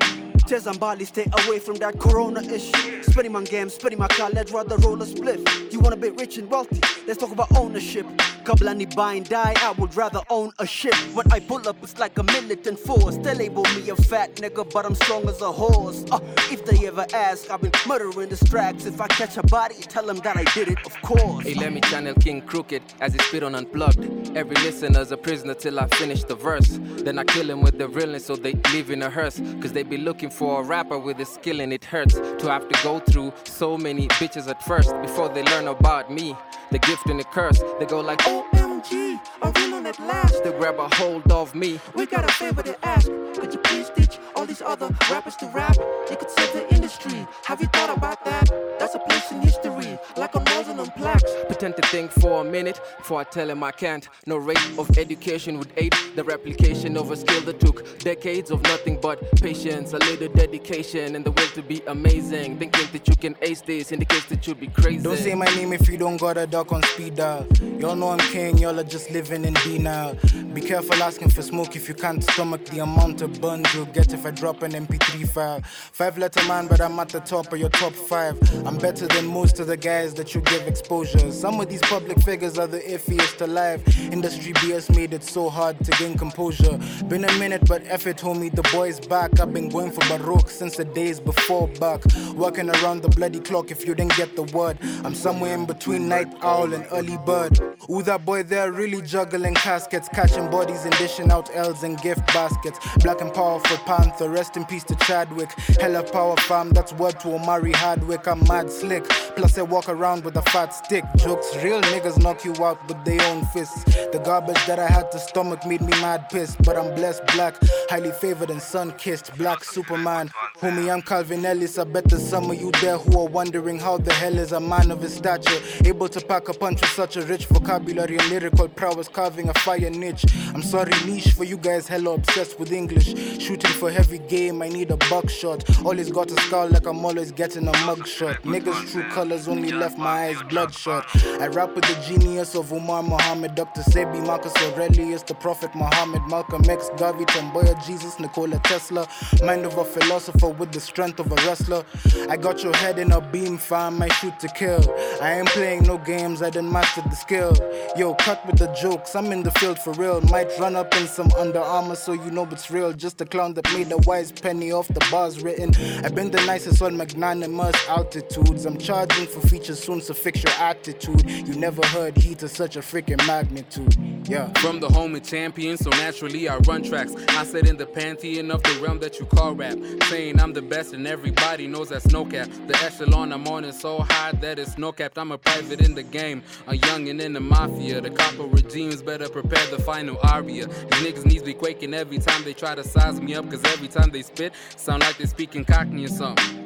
Cheza mbali, stay away from that corona issue. Spending my game, spending my car, let's rather roll a split. You wanna be rich and wealthy, let's talk about ownership. Kabla ni buy and die, I would rather own a ship. When I pull up, it's like a militant force. They label me a fat nigga, but I'm strong as a horse. Uh, if they ever ask, I've been murdering the tracks. If I catch a body, tell them that I did it, of course.
Hey, let me channel King Crooked as he spit on Unplugged. Every listener's a prisoner till I finish the verse. Then I kill him with the realness so they live in a hearse. Cause they be looking for a rapper with a skill and it hurts to have to go through so many bitches at first before they learn about me. The gift and the curse. They go like, oh, OMG, a real on at last. They grab a hold of me.
We got a favor to ask. Could you please teach all these other rappers to rap? They could save the industry. Have you thought about that? That's a place in history, like on walls and on plaques.
Pretend to think for a minute before I tell him I can't. No rate of education would aid the replication of a skill that took decades of nothing but patience, a little dedication, and the will to be amazing. Thinking that you can ace this indicates that you'll be crazy.
Don't say my name if you don't got a duck on speed dial. Y'all know I'm king, y'all are just living in denial. Be careful asking for smoke if you can't stomach the amount of buns you'll get if I drop an MP3 file. Five letter man, but I'm at the top of your top five. I'm better than most of the guys that you give exposure. Some of these public figures are the iffiest alive. Industry BS made it so hard to gain composure. Been a minute, but F it, homie, the boy's back. I've been going for Baroque since the days before back. Working around the bloody clock if you didn't get the word. I'm somewhere in between night owl and early bird. Ooh, that boy there really juggling caskets, catching bodies and dishing out L's and gift baskets. Black and powerful Panther, rest in peace to Chadwick. Hella power fam, that's word to Omari Hardwick. I'm mad slick, plus I walk around with a fat stick. Jokes, real niggas knock you out with their own fists. The garbage that I had to stomach made me mad pissed, but I'm blessed black, highly favored and sun kissed. Black Superman, homie, I'm Calvin Ellis. I bet there's some of you there who are wondering how the hell is a man of his stature able to pack a punch with such a rich vocabulary and lyrical prowess, carving a fire niche. I'm sorry, niche for you guys, hella obsessed with English. Shooting for heavy game, I need a buckshot. Always got a scar like I'm always getting a mugshot. Niggas' true colors only left my eyes bloodshot. I rap with the genius of Umar Muhammad, Dr. Sebi, Marcus Aurelius, the Prophet Muhammad, Malcolm X, Garvey, Tom Mboya, Jesus, Nikola Tesla. Mind of a philosopher with the strength of a wrestler. I got your head in a beam, fam, I shoot to kill. I ain't playing no games, I done mastered the skill. Yo, cut with the jokes, I'm in the field for real. Might run up in some Under Armour so you know it's real. Just a clown that made a wise penny off the bars written. I've been the nicest on magnanimous altitudes. I'm charging for features soon, so fix your attitude. You never heard heat to such a freaking magnitude. Yeah.
From the home of champions, so naturally I run tracks. I sit in the pantheon of the realm that you call rap. Saying I'm the best and everybody knows that's no cap. The echelon I'm on is so high that it's no capped. I'm a private in the game, a youngin' in the mafia. The copper regimes better prepare the final aria. These niggas needs be quaking every time they try to size me up, cause every time they spit, sound like they speaking cockney or something.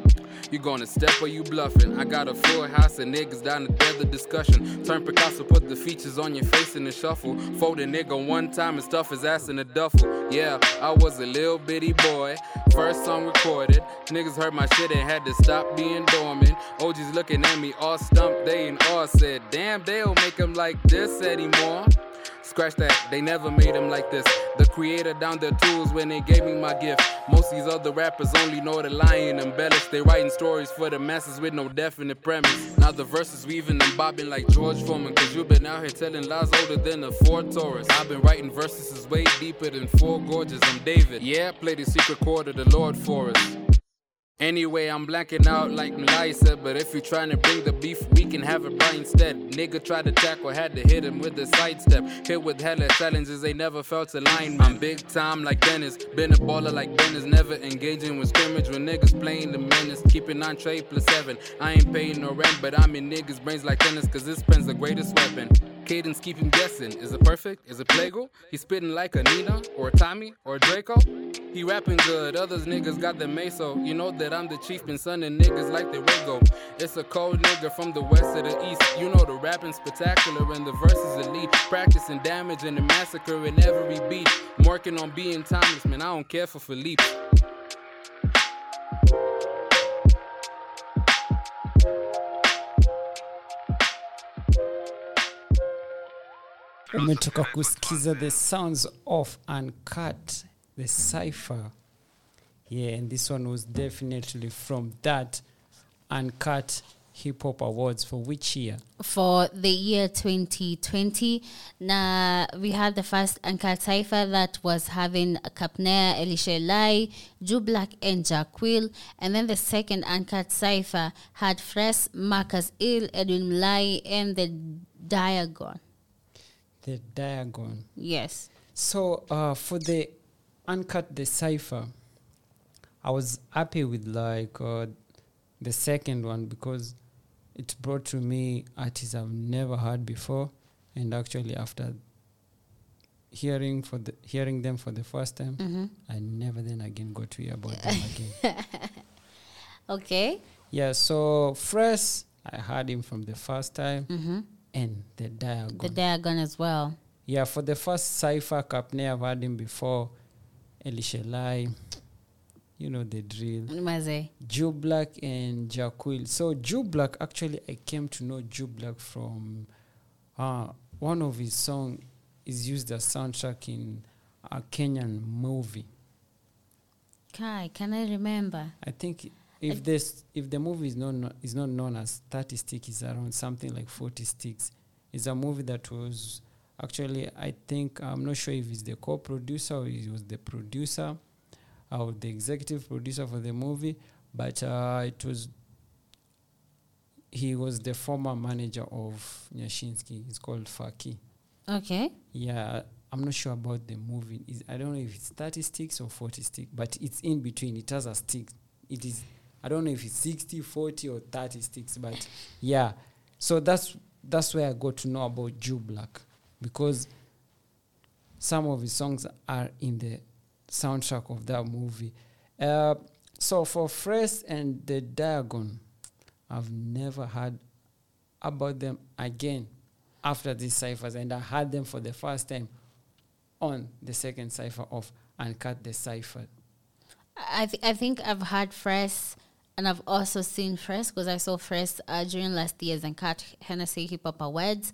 You gonna step or you bluffing? I got a full house of niggas down to dead the discussion. Turn Picasso, put the features on your face in the shuffle. Fold a nigga one time and stuff his ass in a duffel. Yeah, I was a little bitty boy. First song recorded. Niggas heard my shit and had to stop being dormant. OGs looking at me all stumped, they in awe said, Damn, they don't make them like this anymore. Scratch that, they never made him like this. The creator down their tools when they gave me my gift. Most these other rappers only know the lie and embellish. They writing stories for the masses with no definite premise. Now the verses weaving and bobbing like George Foreman. Cause you been out here telling lies older than a Ford Taurus. I've been writing verses is way deeper than four gorges. I'm David. Yeah, play the secret chord of the Lord for us. Anyway, I'm blacking out like said, but if you're trying to bring the beef, we can have it right instead. Nigga tried to tackle, had to hit him with the sidestep. Hit with hella challenges, they never felt aligned. I'm big time like Dennis, been a baller like Dennis, never engaging with scrimmage when niggas playing the menace. Keeping on trade plus seven. I ain't paying no rent, but I'm in niggas' brains like tennis, cause this pen's the greatest weapon. Cadence keep him guessing. Is it perfect? Is it Plago? He spitting like a Nina or a Tommy or a Draco? He rapping good, others niggas got the meso. You know that I'm the chieftain, son and niggas like the Rego. It's a cold nigga from the west to the east. You know the rapping spectacular and the verses elite. Practicing damage and the massacre in every beat. I'm working on being timeless, man. I don't care for Philippe.
Umetoka kusikiza the sounds of uncut the cipher yeah and this one was definitely from that uncut hip hop awards for which year?
for the year 2020 na we had the first Uncut Cypher that was having Kapnea, Elisha Lai, Jew Black and Jaquil and then the second Uncut Cypher had Fresh, Marcus Ill, Edwin Lai and the Diagon.
The Diagon.
Yes.
So uh, for the uncut the cipher, I was happy with like uh, the second one because it brought to me artists I've never heard before, and actually after hearing for the hearing them for the first time,
Mhm.
I never then again got to hear about them again.
Okay.
Yeah, so Fresh, I heard him from the first time,
Mhm.
And the Diagon.
The Diagon as well.
Yeah, for the first Cypher Capne, I've had him before. Elisha Lai, you know the drill.
Maze.
Jew Black and Jaquil. So Jew Black, actually, I came to know Jew Black from uh, one of his song is used as soundtrack in a Kenyan movie.
Kai, can I remember?
I think if this if the movie is not is not known as 30 sticks, it's around something like 40 sticks. It's a movie that was actually I think I'm not sure if it's the co-producer or he was the producer or the executive producer for the movie, but uh, it was he was the former manager of Nyashinski. It's called Faki.
Okay.
Yeah, I'm not sure about the movie. Is I don't know if it's 30 sticks or 40 sticks, but it's in between. It has a stick. It is I don't know if it's 60, 40 or 30 sticks, but yeah. So that's that's where I got to know about Jew Black because some of his songs are in the soundtrack of that movie. Uh, so for Fresh and the Diagon, I've never heard about them again after these ciphers, and I heard them for the first time on the second cipher of Uncut the Cipher.
I th- I think I've had Fresh and I've also seen Fresh because I saw Fresh uh, during last year's Uncut Hennessy Hip Hop Awards.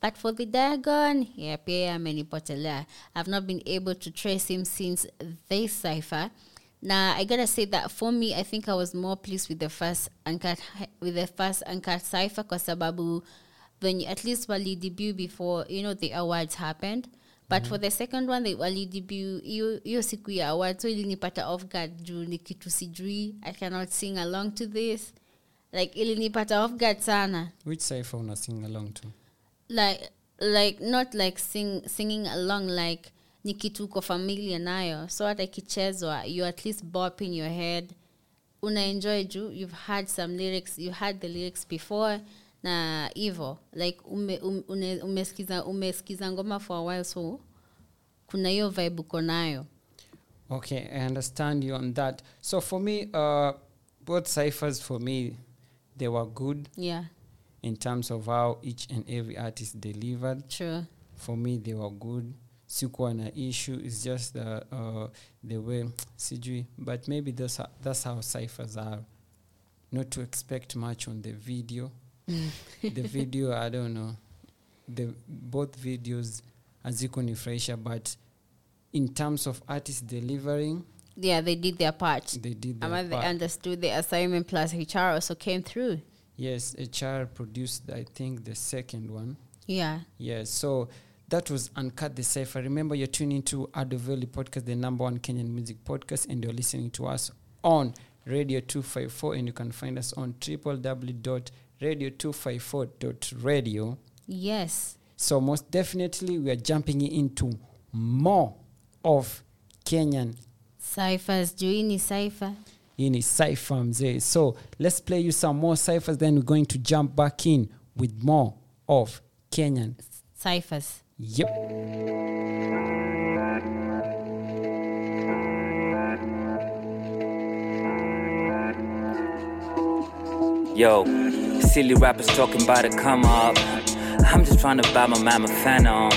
But for the Dagon, yeah, pia amenipotelea. I've not been able to trace him since this cipher. Now I gotta say that for me, I think I was more pleased with the first uncut with the first uncut cipher kwa sababu when at least wali debut before you know the awards happened. But for the second one they wali hiyo hiyo siku ya award so ilinipata off guard juu ni kitu sijui I cannot sing along to this. Like ilinipata off guard sana.
Which cipher una sing along to?
like like not like sing, singing along like ni kitu uko familia nayo so hata ikichezwa you at least bop in your head una enjoy juu you've had some lyrics you had the lyrics before na hivo like ume, um, une, umesikiza umesikiza ngoma for a while so kuna hiyo vibe uko nayo
Okay, I understand you on that. So for me, uh, both ciphers for me, they were good.
Yeah.
In terms of how each and every artist delivered.
True.
For me, they were good. Sikuwa na issue. It's just uh, uh, the way sijui, but maybe that's that's how ciphers are. Not to expect much on the video. The video, I don't know. The both videos hazikunifurahisha, but in terms of artists delivering,
yeah they did their part
they did their
Ama they understood the assignment plus hr also came through
Yes, HR produced, I think, the second one.
yeah
Yes, so that was Uncut the Cipher. Remember, you're tuning to Ado Valley Podcast, the number one Kenyan music podcast, and you're listening to us on Radio 254, and you can find us on www.radio254.radio.
yes
So, most definitely, we are jumping into more of Kenyan
ciphers juu ni cipher
in his cipher mzee. So let's play you some more ciphers, then we're going to jump back in with more of Kenyan
ciphers
Yep.
Yo, silly rappers talking about a come up. I'm just trying to buy my mama fan on.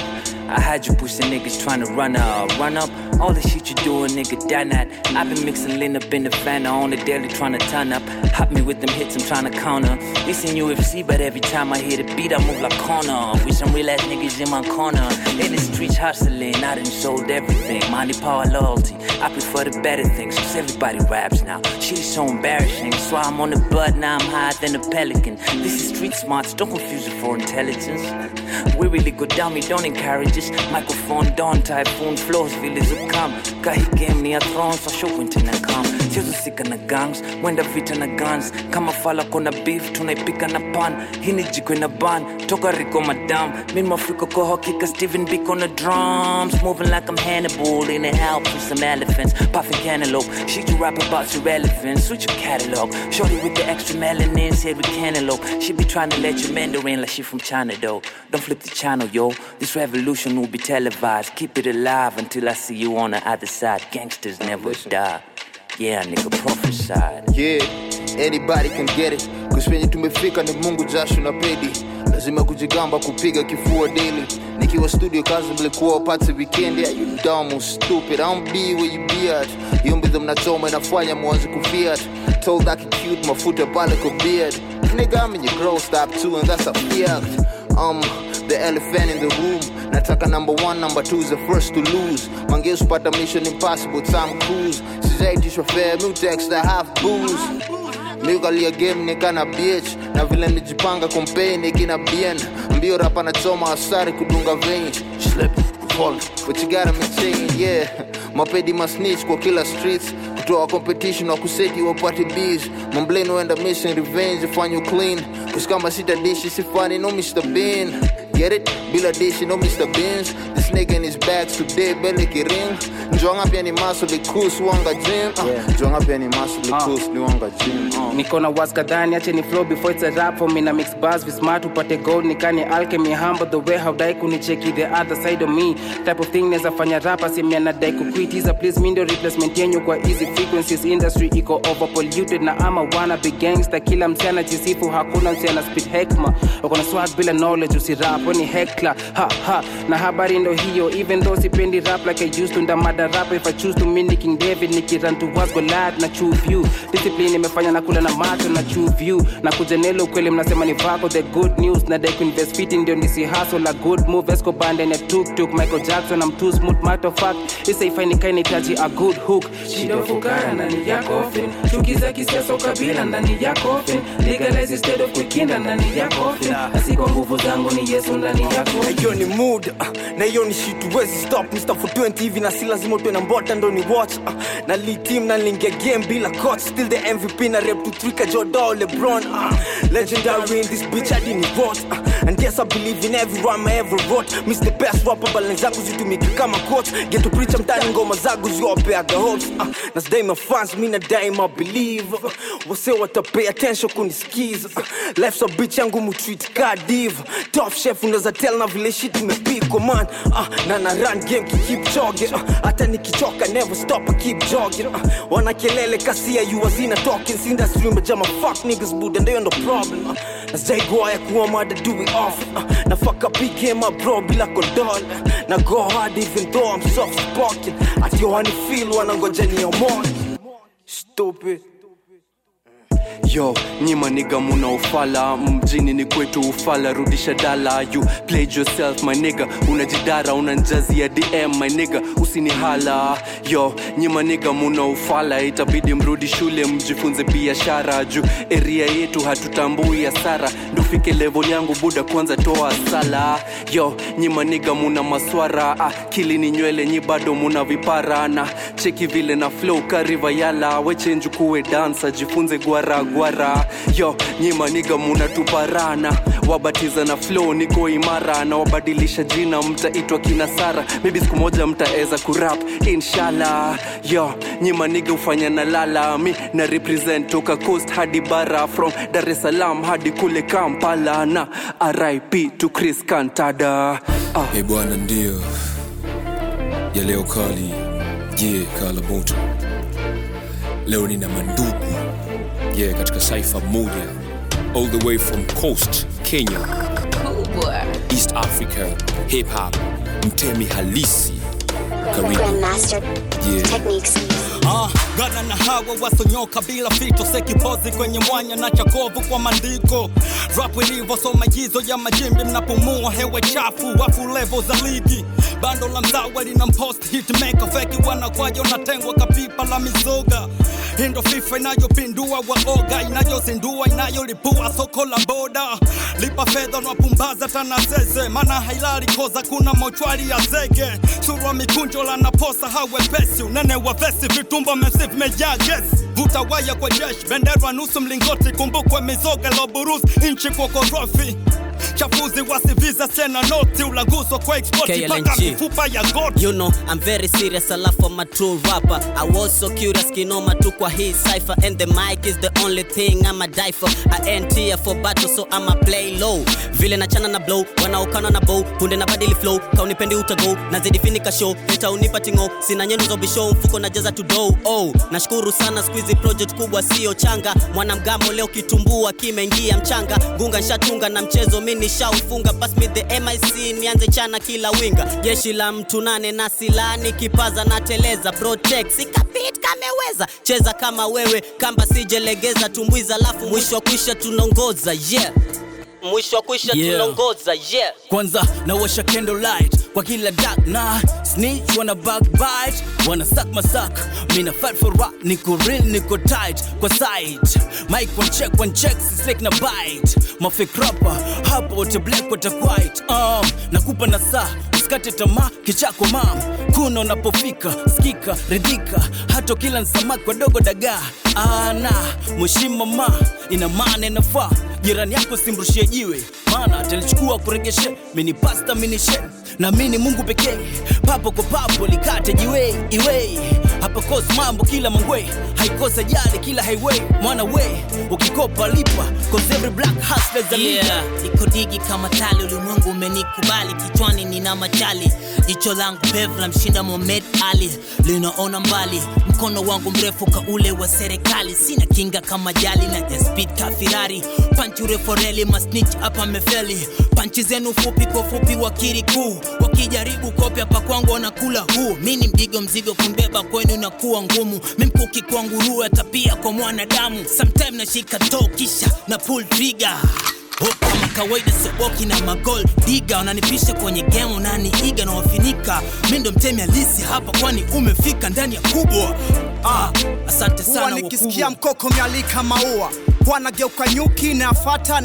I had you pushing niggas trying to run up, run up. All the shit you doing, nigga, done that. I've been mixing lean up in the fan on the daily, trying to turn up. Hop me with them hits, I'm trying to counter. Listen UFC, but every time I hear the beat, I move like corner. With some real ass niggas in my corner. In the streets hustling, I done sold everything. Money, power, loyalty. I prefer the better things, cause everybody raps now. Shit is so embarrassing. So I'm on the bud, now I'm higher than a pelican. This is street smarts, don't confuse it for intelligence. We really go down, we don't encourage this. Microphone down, typhoon floors, village of come. Kahi game near thrones, so show winter na come. Chezo sika na gangs, wenda vita na guns. Kama fala kona beef, tunaipika na pan. Hini jiko na ban, toka Rico madam. Min mafriko ko hockey, ka Steven Beak on the drums. Moving like I'm Hannibal in a help with some elephants. Puffing cantaloupe, shit you rap about your relevance. Switch your catalog. Shorty with the extra melanin, said we cantaloupe. She be trying to let you Mandarin like she from China though. Don't flip the channel, yo. This revolution will be televised. Keep it alive until I see you on the other side. Gangsters never die. Yeah, nigga, prophesied.
yeah anybody can get it. Cause kuspenye tumefika ni mungu jasho na pedi. Lazima kujigamba kupiga kifua daily. Nikiwa studio kazi mlikuwa wapate weekend. Yeah, you dumb stupid. I don't be where you be at. Yumbi mnachoma inafanya mwanze kufiat. Told that cute mafuta pale kwa beard. Nigga I'm in your girl stop too and that's a fact um the elephant in the room. Nataka number one number two is the first to lose. Mangeus pata mission impossible time cruise. Sizaitishwa fair mutex the half booze. Miukalia game nikana bh na vile nijipanga kompeni ikina bien. Mbio rapa nachoma asari kudunga gotta maintain yeah. Mapedi masnich kwa kila streets. Kutoa competition wa kuseti wapati bs mambleni wenda mission revenge ifanye clean. Kusikama sita dishi sifani no Mr. Bean Get it? Bila dishi no Mr. Beans. This nigga in his bags today bele kiring Njonga pia ni maso likus wanga gym. Uh, Njonga pia ni maso likus ni wanga gym. Uh.
niko na was kadhani ache ni flow before it's a rap for me. Na mix bars with smart upate gold nikani alchemy. Humble the way how dai kunicheki the other side of me. Type of thing neza fanya rapa simia na dai kuquit. Is a please mindo replacement yenyu kwa easy frequencies. Industry iko over polluted na ama wanna be gangster. Kila msichana jisifu hakuna msichana speed hekma. Wako na swag bila knowledge usirap weni hekla ha ha. Na habari ndo hiyo even though sipendi rap like I used to ndamada rap if I choose to mini King David nikiran to was Goliath na true view. Discipline imefanya na kula na macho na true view. Na kujenelo kweli mnasema ni vako the good news. Na dai kuinvest fit ndio nisi hustle la good move. Escobar and a tuk tuk Michael Jackson I'm too smooth matter fact. Isa ifai kai nitaji a good hook. Shida fukara ndani ya coffin. Chuki za kisiasa ukabila ndani ya coffin. Legalize instead of kuikinda ndani ya coffin. Na nguvu zangu ni Yesu
hiyo ni mood uh, na hiyo ni shit wezi stop. Mr. for 20 hivi na si lazima utwe na mbota ndo ni watch uh, na lead team na lingia game bila coach still the MVP na rep to trika Jordan LeBron uh, legendary in this bitch I didn't vote uh, and yes I believe in every rhyme I ever wrote. Miss the best rapper balance zangu zitumike kama coach. Get to preach mtani ngoma zangu ziwapeaga hopes. Uh, na sidai my fans mi na daima believe uh, wase watapay attention kunisikiza uh, life's a bitch yangu mutreat ka diva top chef unaweza tell na vile shit imepikwa man. Uh, na na run game ki keep jogging. Uh, hata nikichoka never stop I keep jogging. Uh, wana kelele kasia you was in a talking. In the stream jama fuck niggas buda ndio ndo problem. Uh, zaigo ya kuwa mada do it off. Uh, na fuck up big game my bro bila condol uh, na go hard even though I'm soft spoken ati wani feel wanangoja omon stupid
yo nyima niga muna ufala. Mjini ni kwetu ufala rudisha dala. You played yourself my nigga. Unajidara unanjazia dm my nigga. Usinihala yo nyima niga muna ufala. Itabidi mrudi shule mjifunze biashara. Juu eria yetu hatutambui hasara. Ndufike level yangu buda kwanza toa sala. Yo nyima niga muna maswara. Ah, kili ni nywele nyi bado muna vipara. Cheki vile na flow kariva yala. Wechenju dansa jifunze gwara gwara yo nyima niga muna tuparana wabatiza na flow niko imara. Na wabadilisha jina mtaitwa kina sara mibi siku moja mtaeza kurap inshallah. Yo nyima niga ufanya na lala. Mi na represent toka coast hadi bara. From dar es salaam hadi kule kampala. Na rip to chris kantada. Ah.
hey bwana ndio. Ya kali. Je kala moto. Leo nina mandugu yeah, katika saifa moja. All the way from coast kenya. East africa hip hop. Mtemi halisi.
Karibu.
Ah, gana na hawa wasonyoka bila fito sekipozi kwenye mwanya na chakovu kwa mandiko. Rap ilivyo jizo ya majimbi mnapumua hewa chafu wafu levo za ligi. Bando la mzawa lina mpost hitmaker feki wanakwaja unatengwa kapipa la mizoga. Hindo fifa inayopindua waoga inayozindua inayolipua soko la boda. Lipa fedha nwapumbaza tanazeze mana hailali koza kuna mochwari ya zege. Surwa mikunjo la naposa hawepesi unene wa vesi vitumba mesif mejaa gesi vuta waya kwa jeshi bendera nusu mlingoti. Kumbukwe mizoga loburus nchi kwa korofi chafuzi wasiviza tena noti ulaguzwa kwa export mpaka mifupa ya goti
You know, I'm very serious, alafu I'm a true rapper. I was so curious, kinoma tu kwa hii cipher. And the mic is the only thing I'ma die for. I ain't here for battle, so I'ma play low. Vile nachana na blow, wanaokana na bow. Punde na badili flow, kaunipendi utago. Nazidi finika show, heta unipa tingo. Sina nyenu za bishow, mfuko na jaza to dough. Oh, nashukuru sana squeezy project kubwa sio changa. mwanamgamo leo kitumbua kimeingia mchanga. Gunga nshatunga na mchezo mimi nishaufunga. pasmi the MIC nianze chana kila winga. Jeshi la mtu nane na silaha nikipaza na. Protect kameweza. Cheza kama wewe, kamba sijelegeza. Tumbwiza alafu mwisho wa kuisha tunaongoza. Yeah. Mwisho wa kuisha
Yeah.
tunaongoza. Yeah.
kwanza nawasha candlelight kwa kila dark na snitch wana backbite wana suck my suck mina fight for rap niko real niko tight kwa side mic one check one check slick na bite mafake rapper hapo wote black wata white um nakupa na saa usikate tamaa kichako mam kuna unapofika skika ridhika. Hata kila nsamaki wadogo dagaa. Ana mheshima ma ina maana inafaa. Jirani yako simrushie jiwe. Maana atalichukua kuregeshe mini pasta mini na mungu pekee. Papo kwa papo likate jiwe iwe. Hapakosi mambo kila mangwe. Haikosa jali kila highway. Mwana we ukikopa lipa cause every black hustler's a
yeah. niko digi kama tali ulimwengu umenikubali. Kichwani nina machali. Jicho langu pevu la mshinda Mohamed ali. Linaona mbali. Mkono wangu mrefu ka ule wa serikali. Sina kinga kama jali na ya speed ka Ferrari, panchi ureforeli masnitch hapa mefeli panchi zenu fupi kwa fupi wakiri kuu. Wakijaribu kopya hapa kwangu wanakula huu. Mi ni mdigo mzigo kumbeba kwenu nakuwa ngumu. Mimkuki kwa nguruwe tapia kwa mwanadamu. Sometime nashika to kisha na pull trigger. Oh, kama kawaida soboki na magol diga wananipisha kwenye game unaniiga na wafinika mi ndo mtemi halisi hapa kwani umefika ndani ya kubwa. Ah, asante sana
nikisikia mkoko mialika maua wanageuka nyuki na afata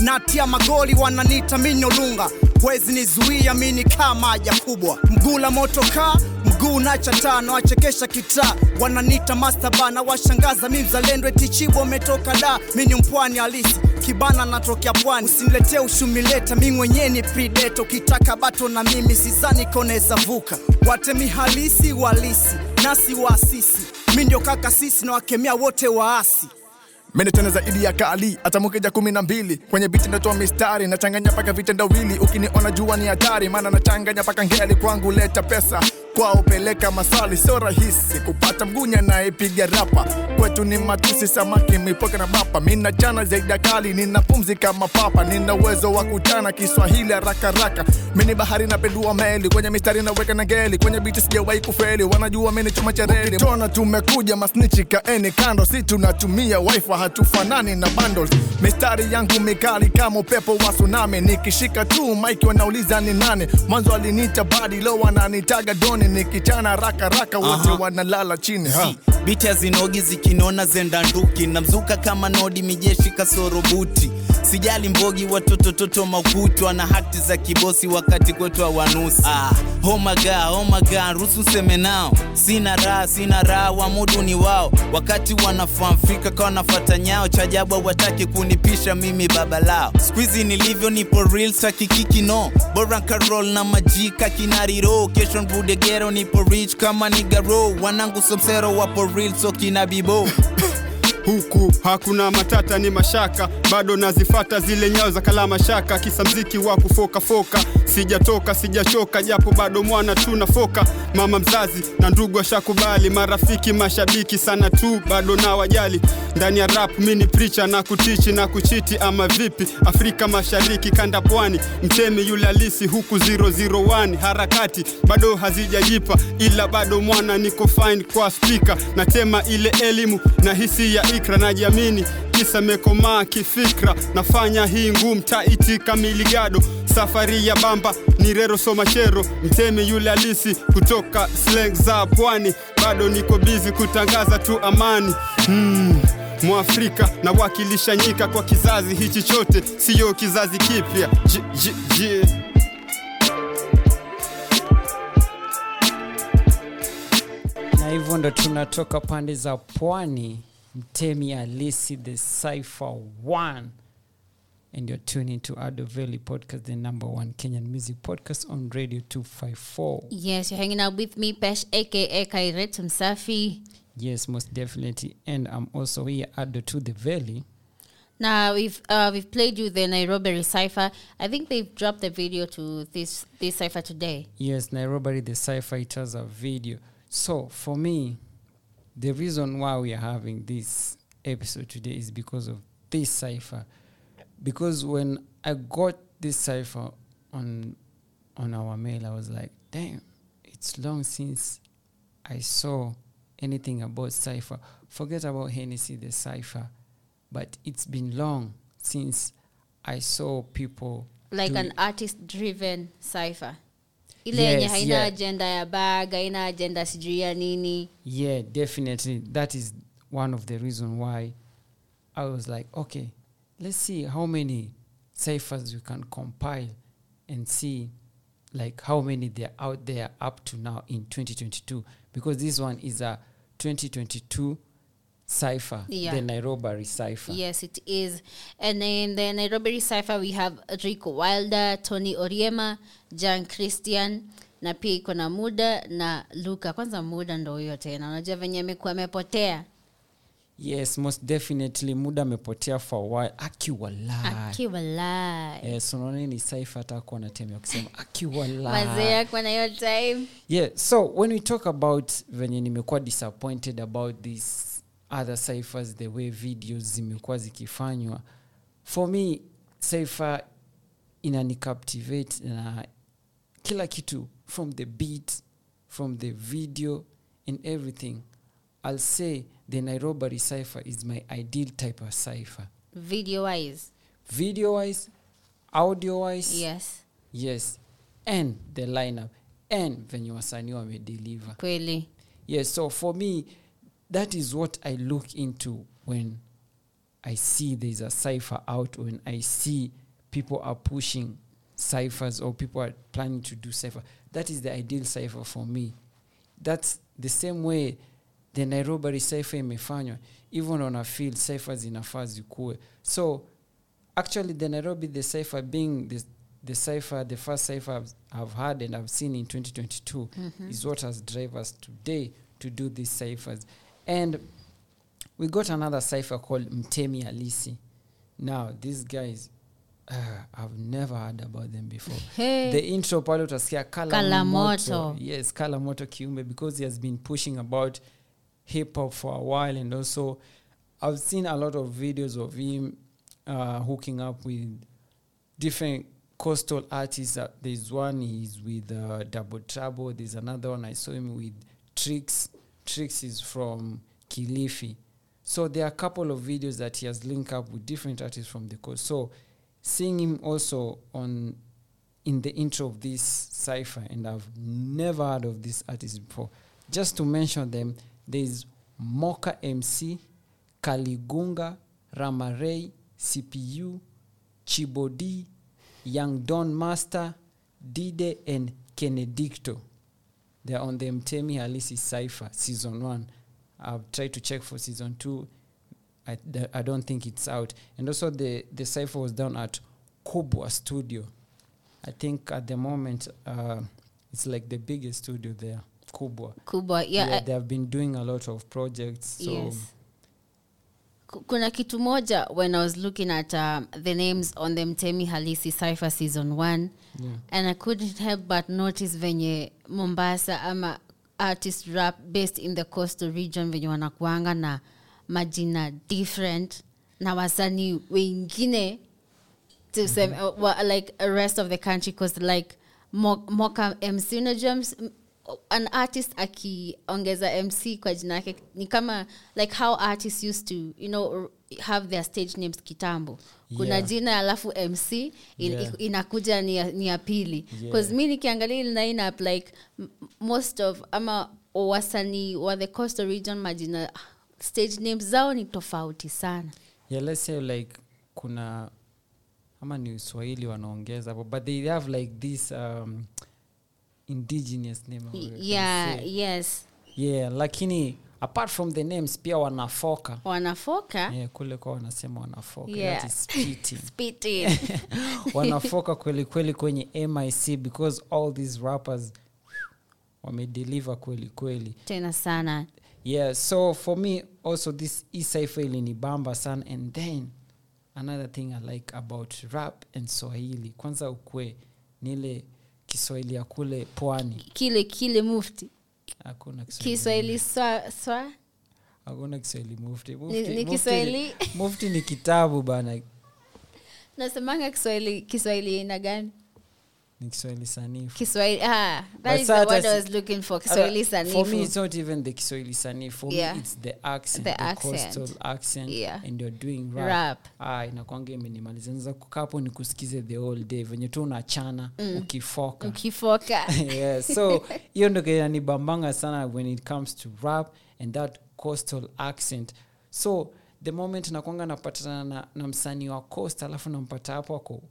natia magoli wananita minyolunga wezi nizuia mini kama haja kubwa. Mgula moto kaa mguu nacha tano kitaa. Wananita mastaba na washangaza mi mzalendo etichibo umetoka da mini mpwani halisi kibana natokea pwani. Usiniletee ushumileta mi mwenyewe ni prideto kitaka bato na mimi sizani koneza vuka. Watemi halisi walisi nasi waasisi mi ndio kaka sisi na wote waasi
mene tena zaidi ya kali hata kumi na mbili. Kwenye biti natoa mistari nachanganya paka vitendawili ukiniona jua ni hatari maana nachanganya paka ngeli kwangu leta pesa. Kwao peleka maswali sio rahisi. Kupata mgunya nayepiga rapa. Kwetu ni matusi samaki mipoka na bapa. Mina chana zaidi ya kali nina pumzi nina uwezo wa kuchana kiswahili haraka haraka. Bahari napendua meli. Kwenye mistari naweka na geli kwenye biti sijawahi kufeli. Wanajua mini chuma cha tumekuja masnichi kaeni kando. Si tunatumia wifi hatufanani na bundles. Mistari yangu mikali kama upepo wa tsunami. Nikishika tu mike wanauliza ni nane mwanzo aliniita badi leo wananitaga doni nikichana raka raka wote wanalala chini. Ha.
biti hazinogi zikinona zenda nduki. Namzuka kama nodi mijeshi kasoro buti. Sijali mbogi watoto toto makutwa na hati za kibosi wakati kwetu hawanusi. Ah, oh my God, oh my God, ruhusu seme nao. Sina raha sina raha wamudu ni wao. Wakati wanafahamfika kwa nafata nyao chajabu wataki kunipisha mimi baba lao. Skuizi nilivyo nipo real sakikiki no. Bora karol na majika kinariro kesho mbudegero nipo rich kama nigaro wanangu somsero wapo real so kina bibo.
Huku hakuna matata ni mashaka. Bado nazifata zile nyao za kalama shaka kisa mziki wa kufokafoka sijatoka sijachoka japo bado mwana tu nafoka mama mzazi na ndugu ashakubali marafiki mashabiki sana tu bado na wajali. Ndani ya rap mini pricha na kutichi na kuchiti ama vipi? Afrika mashariki kanda pwani. Mtemi yule alisi huku 001 harakati bado hazijajipa ila bado mwana niko fine kwa spika natema ile elimu na hisi ya ikra najiamini. Kisa mekomaa kifikra nafanya hii ngumu taiti kamiligado safari ya bamba ni rero somachero mtemi yule alisi kutoka slang za pwani. Bado niko bizi kutangaza tu amani. Hmm. mwafrika nawakilisha nyika kwa kizazi hichi chote siyo kizazi kipya.
Na hivyo ndo tunatoka pande za pwani mtemi alisi the cipher one and you're tuning to Ado Valley podcast the number one kenyan music podcast on radio 254
Yes, you're hanging out with me, Pesh, aka Kairet Msafi.
yes most definitely and i'm also here Ado to the valley
Now we've uh, we've played you the Nairobi cipher. I think they've dropped the video to this this cipher today.
yes nairobi the cipher it has a video so for me the reason why we are having this episode today is because of this cipher because when i got this cipher on on our mail i was like damn it's long since i saw anything about cipher forget about hennessy the cipher but it's been long since i saw people
Like an artist driven cipher. Ile yenye
Yes,
haina
yeah.
agenda ya bag, haina agenda sijui ya nini.
Yeah, definitely. That is one of the reason why I was like, okay, let's see how many ciphers we can compile and see like how many they're out there up to now in 2022 because this one is a 2022 cipher
Yeah.
the nairobi cipher
Yes, it is. And in the Nairobi cipher we have Rico Wilder, Tony Oriema, Jan Christian na pia iko na Muda na Luka. Kwanza Muda ndo huyo tena, unajua venye amekuwa amepotea
yes most definitely muda amepotea for awhile while akiwa live
akiwa live.
yes unaona ni cipher atakuwa natemea kusema akiwa
Wazee
live
yako na hiyo time.
yeah so when we talk about venye nimekuwa disappointed about these other ciphers the way videos zimekuwa zikifanywa for me saifa inanicaptivate na kila kitu from the beat from the video and everything i'll say the nairobi cipher is my ideal type of cipher.
Video wise.
video wise audio wise
Yes.
yes. And the lineup. And venye wasanii wamedeliver.
Kweli.
Yes so for me that is what i look into when i see there's a cipher out when i see people are pushing ciphers or people are planning to do cipher. That is the ideal cipher for me. That's the same way the nairobi cipher imefanywa hivyo on a field zinafaa zikuwe so actually the nairobi the cipher being the, the cipher the first cipher I've, I've had and i've seen in 2022
Mhm.
is what has us today to do these ciphers and we got another cipher called mtemi alisi now these guys uh, i've never heard about them before
Hey.
the intro pale utasikia Kalamoto.
Kala
moto
Moto.
yes Kalamoto kiumbe because he has been pushing about hip hop for a while and also i've seen a lot of videos of him uh, hooking up with different coastal artists. Uh, there's one he's with uh, double trouble. There's another one i saw him with tricks tricks is from kilifi. So there are a couple of videos that he has linked up with different artists from the coast. So seeing him also on in the intro of this cipher and i've never heard of this artist before. Just to mention them there's moka mc kaligunga ramarey cpu chibodi young don master dide and kenedicto. They're on the mtemi halisi cipher season one. I've tried to check for season two. I, th- I don't think it's out. And also the the cipher was done at kubwa studio. I think at the moment uh, it's like the biggest studio there kubwa
Kubwa, yeah, I-
they have been doing a lot of projects so
Yes. kuna kitu moja when i was looking at um, the names on the mtemi halisi cipher season 1
Yeah.
and i couldn't help but notice venye mombasa ama artist rap based in the coastal region venye wanakuanga na majina different na wasanii wengine tuseme uh, Well, like rest of the country because like Mo- moka mc unajua an artist akiongeza mc kwa jina yake ni kama like how artists used to you know have their stage names kitambo kuna
Yeah.
jina alafu mc in,
Yeah.
inakuja ni ya, ni ya pili
Yeah.
mi nikiangalia ili lineup like most of ama wasanii wa the coastal region majina stage names zao ni tofauti sana
yeah let's say like kuna ama ni uswahili wanaongeza but they have like this um, indigenous name
yeah yes.
Yeah lakini apart from the names pia wanafoka.
Wanafoka?
Yeah, kule kwa wanasema wanafoka.
Yeah.
that is spitting.
Spitting.
wanafoka kweli kweli kwenye mic because all these rappers wamedeliver kweli kweli.
Tena sana.
Yeah so for me also this isaifa ilinibamba sana. And then another thing i like about rap and swahili kwanza ukwe nile kiswahili ya kule pwani.
Kile kile mufti.
Hakuna kiswahili.
Swa, swa.
Hakuna kiswahili mufti.
Ni
mufti, mufti,
Kiswahili?
mufti ni kitabu bana.
Nasemanga kiswahili kiswahili aina gani
ni kiswahili sanifu
kiswahili ah,
But
is the word i was looking for
hata-
kiswahili
for me it's not even the kiswahili sanifu for
Yeah.
me it's the accent
The
the,
accent.
coastal accent
Yeah.
and you're doing rap,
Rap.
Ah, inakwanga imenimaliza naza kukaa hapo nikusikize the whole day venye tu unachana
Mm.
ukifoka
ukifoka
yeah, so hiyo ndo kinanibambanga sana when it comes to rap and that coastal accent so the moment nakwanga napatana na, na msanii wa coast alafu nampata hapo ako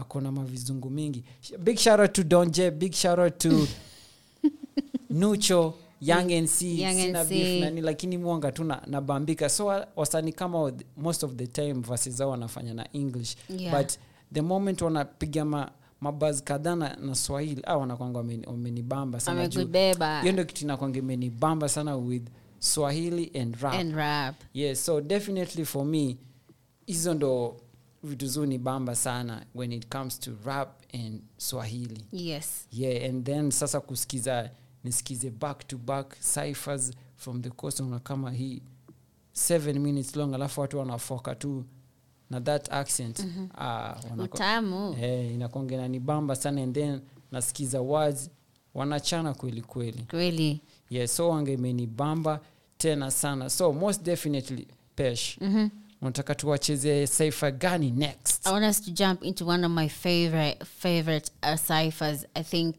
ako na mavizungu mingi. Big shout to donje big shout to nucho young sina beef nani lakini mwanga tu na- nabambika so wasani kama most of the time vasi zao wanafanya na english.
Yeah.
but the moment wanapiga ma mabazi kadhaa na, na swahili a wanakwanga wamenibamba sana hiyo ndio kitu inakwanga imenibamba sana with swahili and rap,
And rap.
yes so definitely for me hizo ndo vitu zuu ni bamba sana when it comes to rap and swahili
yes
yeah and then sasa kusikiza nisikize back to back ciphers from the coast na kama hii seven minutes long alafu watu wanafoka tu na that accent mm-hmm. uh,
Utamu.
eh, inakonge bamba sana and then nasikiza words wanachana kweli kweli
kweli
yeah so wange imenibamba tena sana so most definitely pesh
Mhm.
Unataka tuwacheze cipher gani next?
I want us to jump into one of my favorite favorite uh, ciphers. I think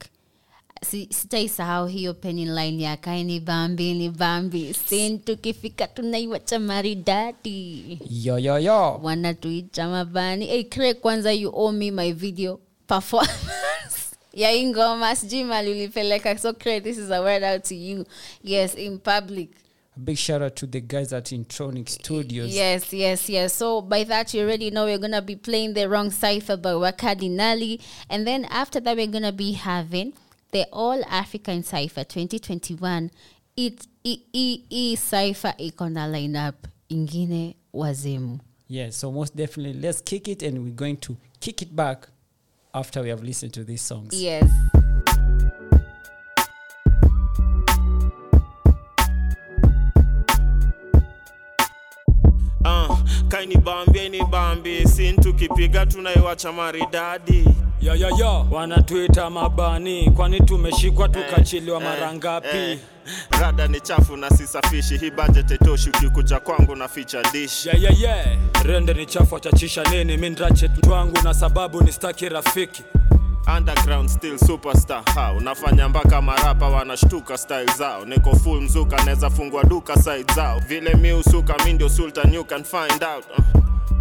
si, sitaisahau hiyo penny line ya kaini bambi ni bambi. Sin tukifika tunaiwacha maridadi.
Yoyoyo yo yo.
Wanatuita mabani. Hey, kre kwanza you owe me my video performance. Ya sijui mali ulipeleka. So Craig, this is a word out to you. Yes in public
a big shout out to the guys at intronic studios
Yes, yes, yes. So by that, you already know we're gonna be playing the wrong cipher by Wakadinali, and then after that, we're gonna be having the All African Cipher 2021. It e e e cipher iko na lineup ingine wazimu.
Yeah, so most definitely, let's kick it, and we're going to kick it back after we have listened to these songs.
Yes.
Uh, kaini bambie ni bambi. Sin tukipiga tunaiwacha maridadi.
Ya ya ya wanatuita mabani. Kwani tumeshikwa tukachiliwa mara ngapi?
eh. rada ni chafu na sisafishi. Hii budget itoshi ukikuja kwangu na ficha dish.
Yeah, yeah, yeah. rende ni chafu achachisha nini? Mindrache mtu wangu na sababu ni staki rafiki
underground still superstar. Ha unafanya mpaka marapa wanashtuka style zao. Niko full mzuka naweza fungua duka side zao. Vile mi usuka mi ndio sultan you can find out uh.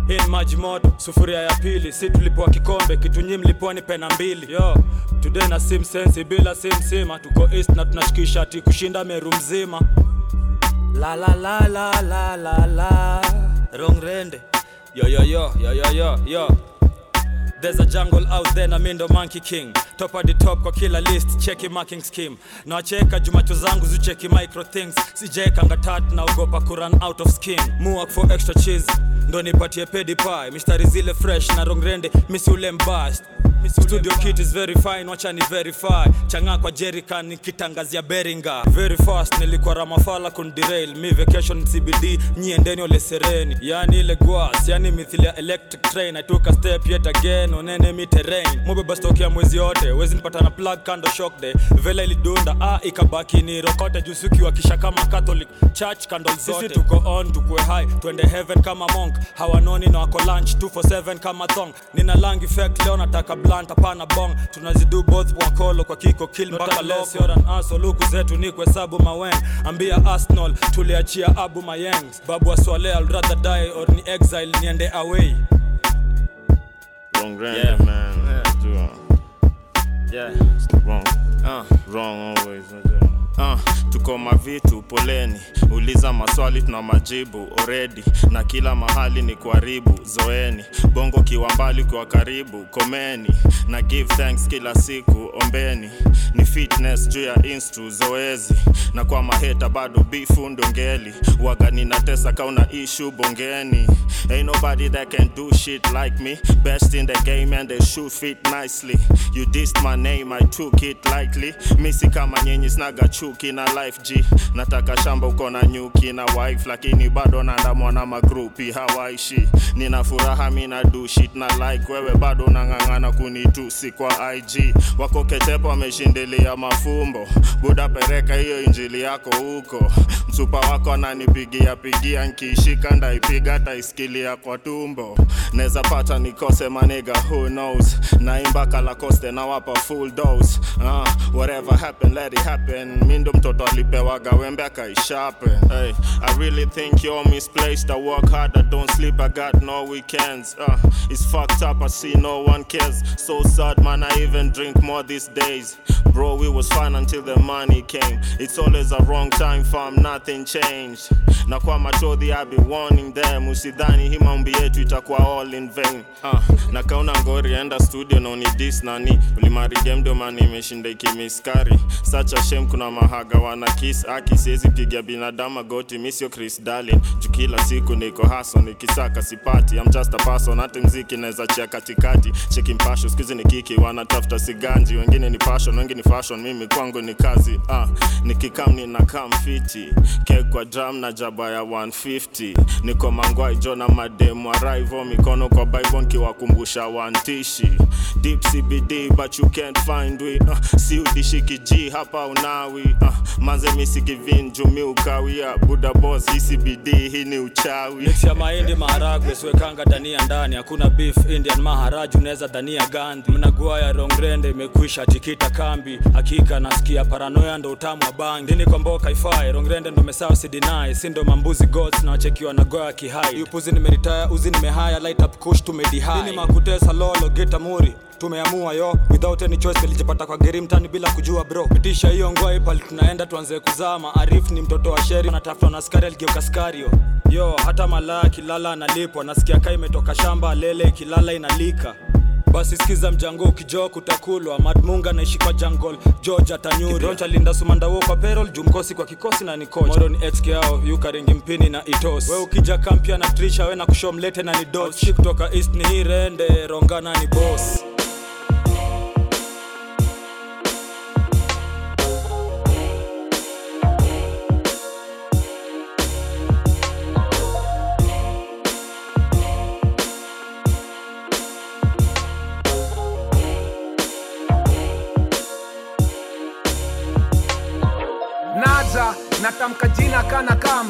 hii maji moto sufuria ya pili. Si tulipoa kikombe kitu nyi mliponi pena mbili. Yo today na sim sensi bila sim sima. Tuko east na tunashikisha ti kushinda meru mzima. La la la la la la la. Wrong rende. Yo yo yo yo yo yo yo There's a jungle out there na mindo monkey king. Top the top kwa kila list cheki marking scheme. Nawacheka jumacho zangu zicheki micro things. Sijaekanga tat naogopa kurun out of skin. Muak for extra cheese ndo nipatie pedi pie. Mistari zile fresh na rongrende misi ule mbast studio kit is very fine wacha ni verify. Chang'a kwa jerican nikitangazia beringa. Very fast nilikuwa ramafala kundirail mi vacation cbd nyiendeni ole sereni. Yani ile gwas yani mithili ya electric train. I took a step yet again onene mi terrain. Mubeba stoki ya mwezi yote wezi nipata na plug kando shock day. Vela ilidunda ah ikabaki ni rokote. Jusuki wakisha kama catholic church candle zote. sisi tuko on tukue high. Tuende heaven kama monk. Hawanoni na wako lunch 247 kama thong. Nina lang effect leo nataka blunt hapana bong tunazidu both wakolo kwa kiko kill mpaka lesioran aso luku zetu ni kuhesabu mawen ambia arsenal tuliachia abu mayengs babu aswale I'll rather die or ni exile niende away
Wrong grand,
Yeah.
man.
Yeah. Yeah.
It's wrong.
Uh.
Wrong always. Uh, tuko mavitu poleni. Uliza maswali tuna majibu already. Na kila mahali ni kuharibu zoeni. Bongo kiwa mbali kwa karibu komeni. Na give thanks kila siku ombeni. Ni fitness juu ya instru zoezi. Na kwa maheta bado bifu ndongeli. Waga ninatesa kauna ishu bongeni ain't nobody that can do shit like me. Best in the game and they shoot fit nicely. You dissed my name i took it lightly. Misi kama nyinyi snaga chuki na life g. Nataka shamba uko na nyuki na wife lakini bado naandamwa na magrupi hawaishi. Nina furaha mina dushit na like wewe bado nang'ang'ana kunitusi kwa ig wako ketepo wameshindilia mafumbo. Buda pereka hiyo injili yako huko. Msupa wako ananipigia pigia nkiishika ndaipiga taisikilia kwa tumbo. Neza pata nikose maniga who knows? Naimba kalakoste nawapa full dose. Uh, whatever happen let it happen. Mi mtoto alipewaga wembe akaishapen hey, i really think you're misplaced. I work hard i don't sleep i got no weekends. Uh, it's fucked up i see no one cares. So sad man i even drink more these days. Bro we was fine until the money came. It's always a wrong time fam nothing changed. Na kwa machodhi i be warning them. Usidhani hii maombi yetu itakuwa all in vain. Uh, na kauna ngori enda studio na unidis nani. Ulimarigem imeshinda ikimiskari. Such a shame kuna mahaga wana kiss aki siwezi piga binadamu goti misio chris Darling. Juu kila siku niko haso nikisaka sipati. I'm just a person hata mziki naweza chia katikati. Cheki mpasho skuizi ni kiki wanatafuta siganji. Wengine ni passion wengi ni fashion mimi kwangu ni kazi. Ah, nikikam ninakam fiti. Kek kwa drum na jaba ya 150 niko mangwai jona mademu arrivo mikono kwa bible nkiwakumbusha wantishi deep cbd but you can't find we uh, si udishiki g hapa unawi uh, manze misikivin jumi ukawia buda boss hii cbd hii ni uchawi
mix ya mahindi maharagwe siwekanga dania ndani. Hakuna beef indian maharaju unaweza dania gandhi. Mnagua ya rongrende imekwisha tikita kambi. Hakika nasikia paranoia ndo utamu wa bangi. Dini kwa mboka ifai rongrende ndo mesao sidinai si ndo mambuzi gods na wachekiwa na goya kihai. Upuzi nimeritaya uzi nimehaya light up kush tumedihai. Dini makutesa lolo geta muri tumeamua yo. Without any choice nilijipata kwa geri mtani bila kujua bro. Pitisha hiyo ngoi pali tunaenda tuanze kuzama. Arif ni mtoto wa sheri anatafutwa na askari aligeuka skario yo. Hata malaya kilala analipwa. Nasikia kaa imetoka shamba lele ikilala inalika. Basi skiza mjango ukijoo kutakulwa. Madmunga naishi kwa jungle george atanyuri linda kwa perol jumkosi kwa kikosi na nikocha. Moro ni xk yao yukaringi mpini na itos we ukija kampia na trisha we na kushomlete na ni kutoka east ni hirende rongana ni boss
там кадилака канакам.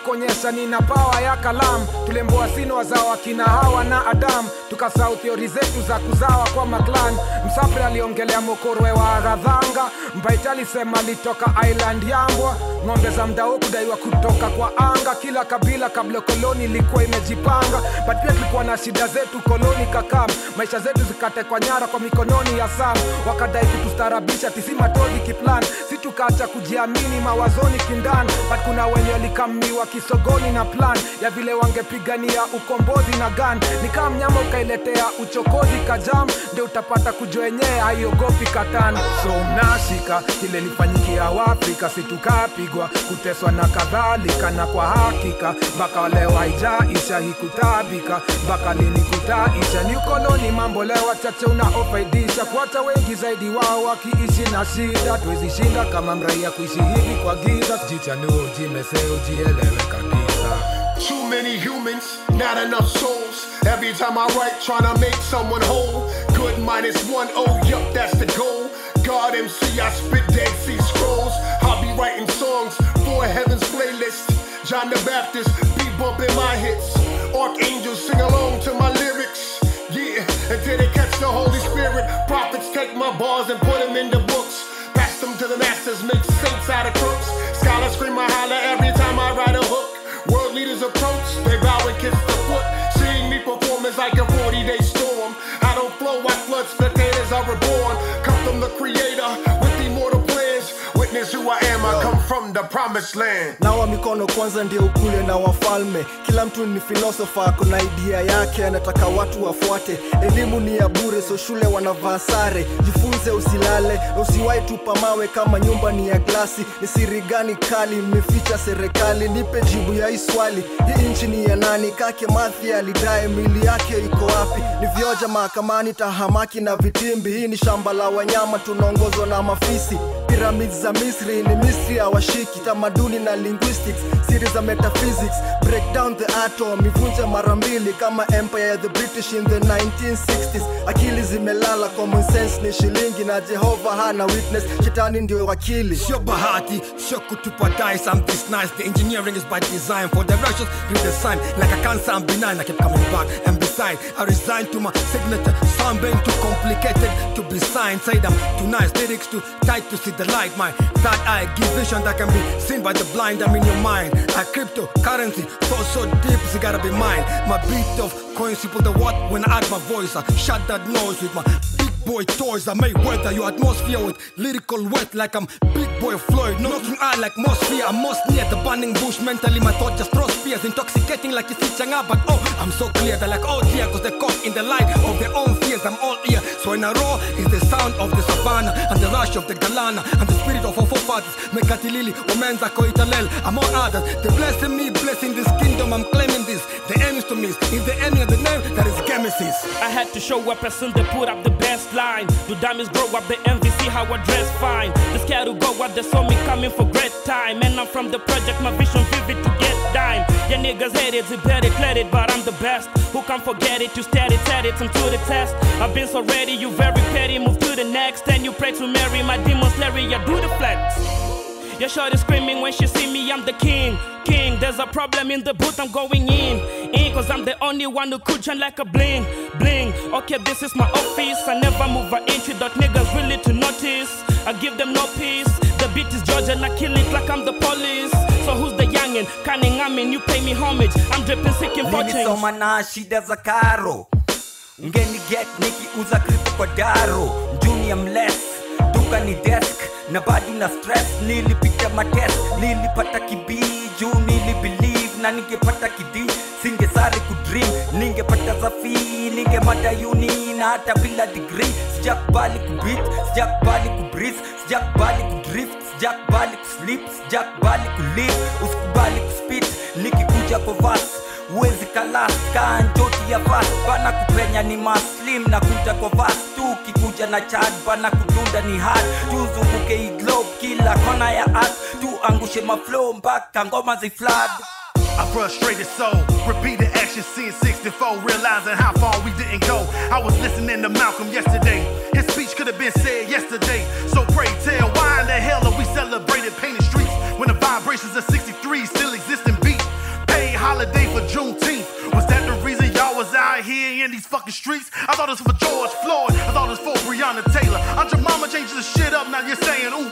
Nikikonyesha nina pawa ya kalamu. Tulemboa sino wazawa kina hawa na adamu tukasau theori zetu za kuzawa kwa maklan. Msafri aliongelea mokorwe wa gadhanga mbaiti alisema alitoka island yambwa ng'ombe za mdao kudaiwa kutoka kwa anga. Kila kabila kabla koloni ilikuwa imejipanga. But tulikuwa na shida zetu koloni kakam. Maisha zetu zikatekwa nyara kwa mikononi ya sam. Wakadai kutustarabisha tisimatodi kiplan. Si tukaacha kujiamini mawazoni kindani but kuna wenye walikammiwa kisogoni na plan ya vile wangepigania ukombozi na gan ni kama mnyama ukailetea uchokozi kajam ndio utapata kujua yenyewe haiogopi katan so mnashika ile lifanyikia waafrika situkapigwa kuteswa na kadhalika. Na kwa hakika mpaka leo haijaisha hikutabika mpaka lini kutaisha? Ni ukoloni mambo leo wachache unaofaidisha. Kuacha wengi zaidi wao wakiishi na shida. Tuwezishinda kama mraia kuishi hivi kwa giza. Jichanuu jimeseo jielewe
Too many humans, not enough souls. Every time I write, trying to make someone whole. Good minus one, oh, yup, that's the goal. God MC, I spit Dead Sea Scrolls. I'll be writing songs for Heaven's playlist. John the Baptist, beat bumping my hits. Archangels sing along to my lyrics. Yeah, until they catch the Holy Spirit. Prophets take my bars and put them in the books. Pass them to the masters, make saints out of crooks. Scholars scream I holler every time I write a hook. World leaders approach, they bow and kiss the foot. Seeing me perform is like a 40 day storm. I don't flow, I flood, spectators are reborn. Come from the creator Witness who I am, I come from the promised land.
nawa mikono kwanza ndio ukule na wafalme. Kila mtu ni filosofa ako na idea yake anataka watu wafuate. Elimu ni ya bure so shule wanavaa sare. Jifunze usilale usiwahi tupa mawe kama nyumba ni ya glasi. Ni siri gani kali mmeficha serikali? Nipe jibu ya hii swali. Hii nchi ni ya nani? Kake mathi alidae mili yake iko wapi? Ni vyoja mahakamani tahamaki na vitimbi. Hii ni shamba la wanyama tunaongozwa na mafisi piramidi za misri ni misri hawashiki tamaduni na linguistics siri za metaphysics. Break down the atom ivunje mara mbili kama empire ya the british in the 1960s akili zimelala common sense ni shilingi na jehova hana witness shetani ndio wakili.
Sio bahati sio kutupa dice i'm nice. The engineering is by design for the righteous read the sign. Like a cancer i'm benign i keep coming back and beside. I resign to my signature sound too complicated to be signed. Say them too nice lyrics too tight to see the light my third eye give vision that can be seen by the blind. I'm in your mind. A cryptocurrency so so deep it's gotta be mine. My beat of coins people the what when i add my voice. I shut that noise with my boy toys. I may weather your atmosphere with lyrical wet like I'm big boy Floyd. Knocking out like Mosphere I'm most near the burning bush. Mentally my thought just cross fears. Intoxicating like it's Changa but oh I'm so clear they're like oh dear cause they're caught in the light of their own fears. I'm all ear. So in a roar is the sound of the savannah and the rush of the galana and the spirit of our forefathers. Mekatilili Omenza oh, Koitalel I'm all others. They're blessing me blessing this kingdom. I'm claiming this. The aim is to miss is the enemy of the name that is Genesis.
I had to show up as soon they put up the best line. Do diamonds grow up the MVC how I dress fine. The scared to go up, they saw me coming for great time. And I'm from the project, my vision vivid to get dime. Yeah, niggas hate it, it better declare it, but I'm the best. Who can forget it? You steady, said it, I'm to the test. I've been so ready, you very petty, move to the next. And you pray to Mary, my demons, Larry, I do the flex. Yeah, shorty screaming when she see me, I'm the king. King, there's a problem in the booth, I'm going in. In, cause I'm the only one who could shine like a bling. Bling, okay, this is my office. I never move an inch without niggas really to notice. I give them no peace. The beat is Georgia and I kill it like I'm the police. So who's the youngin? Cunning, I mean, you pay me homage. I'm dripping sick in fortunes.
nilisoma na shida za karo ngeni get nikiuza kristo kwa daro junior mles duka ni desk na bado na stress. Nilipita matest nilipata kibii. Juu nilibelieve na ningepata kidi singesari kudream ningepata zafi. Ningemada uni na hata bila degree. Sijakubali kubit sijakubali kubris sijakubali kudrift sijakubali kuslip sijakubali kulive. Usikubali kuspit nikikuja kwa vas uwezi njoti ya vas bana kupenya ni maslim na kuja kwa vas tu na chad bana kudunda ni tuzunguke kila kona ya tuangushe mpaka ngoma ziflad
A frustrated soul, repeated action, seeing 64, realizing how far we didn't go. I was listening to Malcolm yesterday. His speech could have been said yesterday. So pray tell, why in the hell are we celebrating painted streets? I thought it was for George Floyd. I thought was for Breonna Taylor. Aunt your mama changed the shit up. Now you're saying, ooh,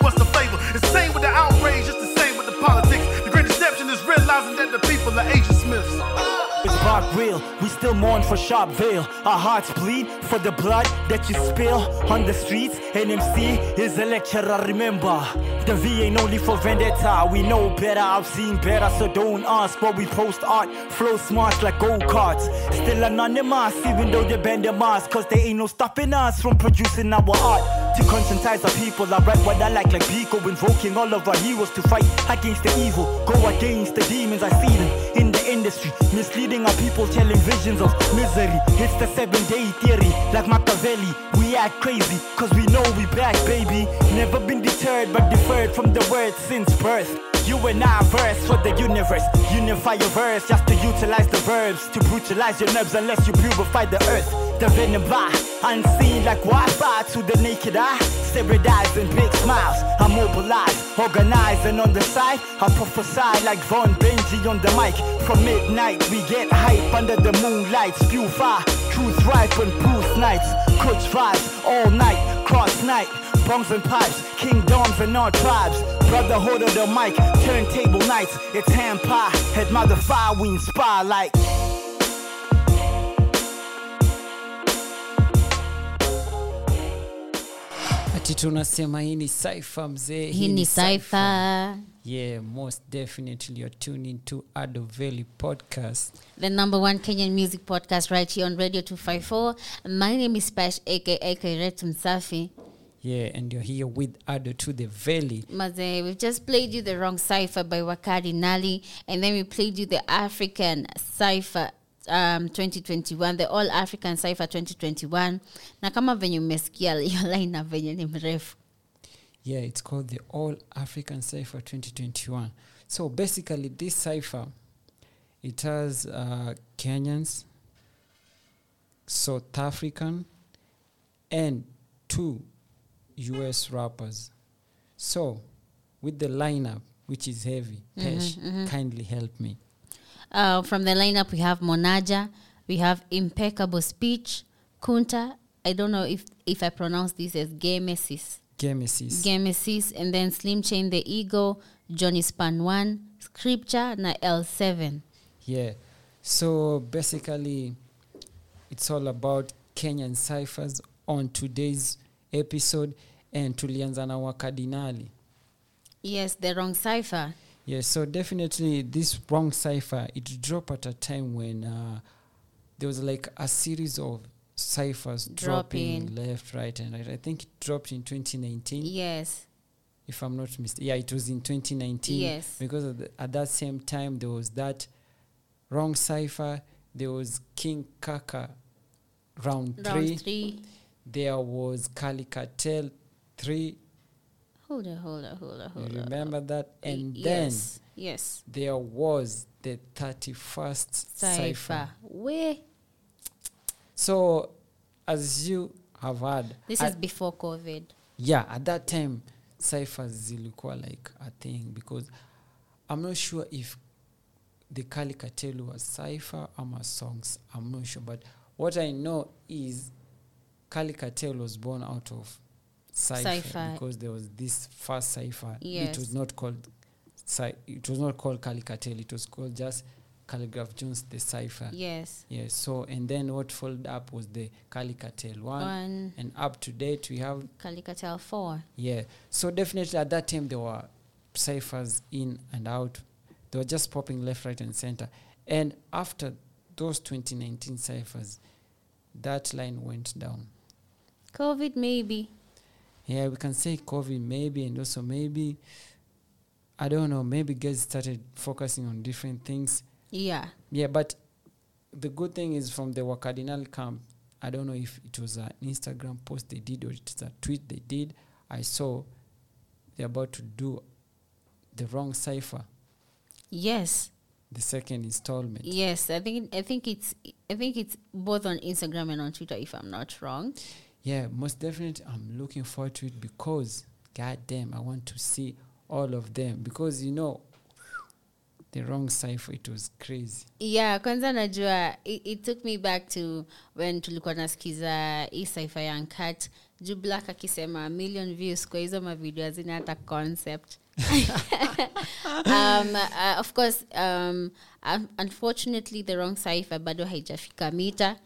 real. We still mourn for Sharpeville. Our hearts bleed for the blood that you spill on the streets. NMC is a lecturer, remember. The V ain't only for vendetta. We know better, I've seen better, so don't ask. But we post art, flow smart like go karts. Still anonymous, even though they bend their mask. Cause there ain't no stopping us from producing our art. To conscientize our people, I write what I like, like Biko, invoking all of our heroes to fight against the evil. Go against the demons, I see them in the industry, misleading our people, telling visions of misery. It's the seven day theory, like Machiavelli. We act crazy, cause we know we back, baby. Never been deterred, but deferred from the word since birth. You and I verse for the universe. Unify your verse just to utilize the verbs. To brutalize your nerves unless you purify the earth. The venom by unseen like Wi-Fi to the naked eye. Steroid eyes and big smiles. I mobilize, organize, and on the side, I prophesy like Von Benji on the mic. From midnight, we get hype under the moonlight. Spew fire, truth ripe and proof nights. Coach vibes all night, cross night. Bombs and pipes, kingdoms and our tribes. Brotherhood of the mic, turntable nights. It's hand pie, head mother fire, we inspire like.
Ati tunasema hii ni cypher mzee
hii ni cypher
yeah most definitely you're tuning to ado valley podcast
the number one Kenyan music podcast right here on Radio 254. My name is Pash aka Kairet Msafi.
yeah and you're here with ado to the valley
Maze, we've just played you the wrong cipher by Wakari Nali, and then we played you the African cipher um, 2021, the All African Cipher 2021. Na kama venye umesikia hiyo line venye ni mrefu.
yeah it's called the all african cipher 2021 so basically this cipher it has uh, kenyans south african and two us rappers so with the lineup which is heavy
Mhm,
Pesh,
mhm.
kindly help me
Uh, from the lineup, we have Monaja, we have Impeccable Speech, Kunta. I don't know if, if I pronounce this as Gemesis.
Gemesis.
Gemesis, and then Slim Chain the Ego, Johnny Span 1, Scripture, na L7.
Yeah. So basically, it's all about Kenyan ciphers on today's episode, and tulianza na wakadinali.
Yes, the wrong cipher.
Yeah, so definitely this wrong cipher, it dropped at a time when uh, there was like a series of ciphers dropping,
Dropping.
left, right, and right. I think it dropped in 2019.
Yes.
If I'm not mistaken. Yeah, it was in 2019.
Yes.
Because at, the, at that same time, there was that wrong cipher. There was King Kaka round,
Round
three.
three.
There was Kali Cartel three.
Hold on, hold on, hold on, hold
You
on.
remember that? And
yes.
then
Yes.
there was the 31st
Cipher.
cipher.
Where?
So, as you have heard,
This is before COVID.
yeah, at that time, ciphers zilikuwa like a thing because I'm not sure if the Kali Cartel was cipher ama songs. I'm not sure, but what I know is Kali Cartel was born out of cipher, because there was this first cipher.
Yes.
It was not called it was not called Kali Cartel. It was called just Khaligraph Jones the cipher.
Yes.
Yes. So and then what followed up was the Kali Cartel one,
One.
and up to date we have
Khali Cartel 4.
yeah. So definitely at that time there were ciphers in and out. They were just popping left, right, and center. And after those 2019 ciphers, that line went down.
COVID, maybe.
Yeah, we can say COVID maybe, and also maybe I don't know. Maybe guys started focusing on different things.
Yeah.
Yeah, but the good thing is from the Wakadinali camp, I don't know if it was an Instagram post they did or it's a tweet they did. I saw they're about to do the wrong cipher,
Yes.
the second installment.
Yes. I think I think it's I think it's both on Instagram and on Twitter if I'm not wrong.
Yeah, most definitely I'm looking forward to it because god damn, I want to see all of them. Because you know the wrong cipher it was crazy.
yeah kwanza najua it, it took me back to when tulikuwa nasikiza hii saifa ya nkat juu black akisema million views kwa hizo mavideo hazina hata concept. Um, uh, of course um, un- unfortunately the wrong cipher bado haijafika mita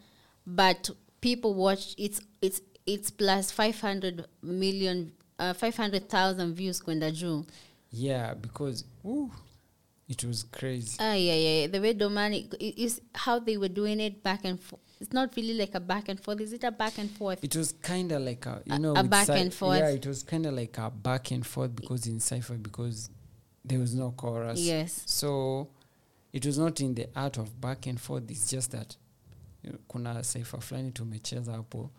but people watch it's it's it's plus 500 million uh, 500000 views kwenda juu
yeah because woo, it was crazy
Ah, yeah, yeah, yeah. The way Domani is how they were doing it back and forth. It's not really like a back and forth. Is it a back and forth?
it was kind of like a you know
a back
cy-
and forth.
yeah it was kind of like a back and forth because in cipher because there was no chorus
Yes.
so it was not in the art of back and forth it's just that kuna saifa fulani tumecheza hapo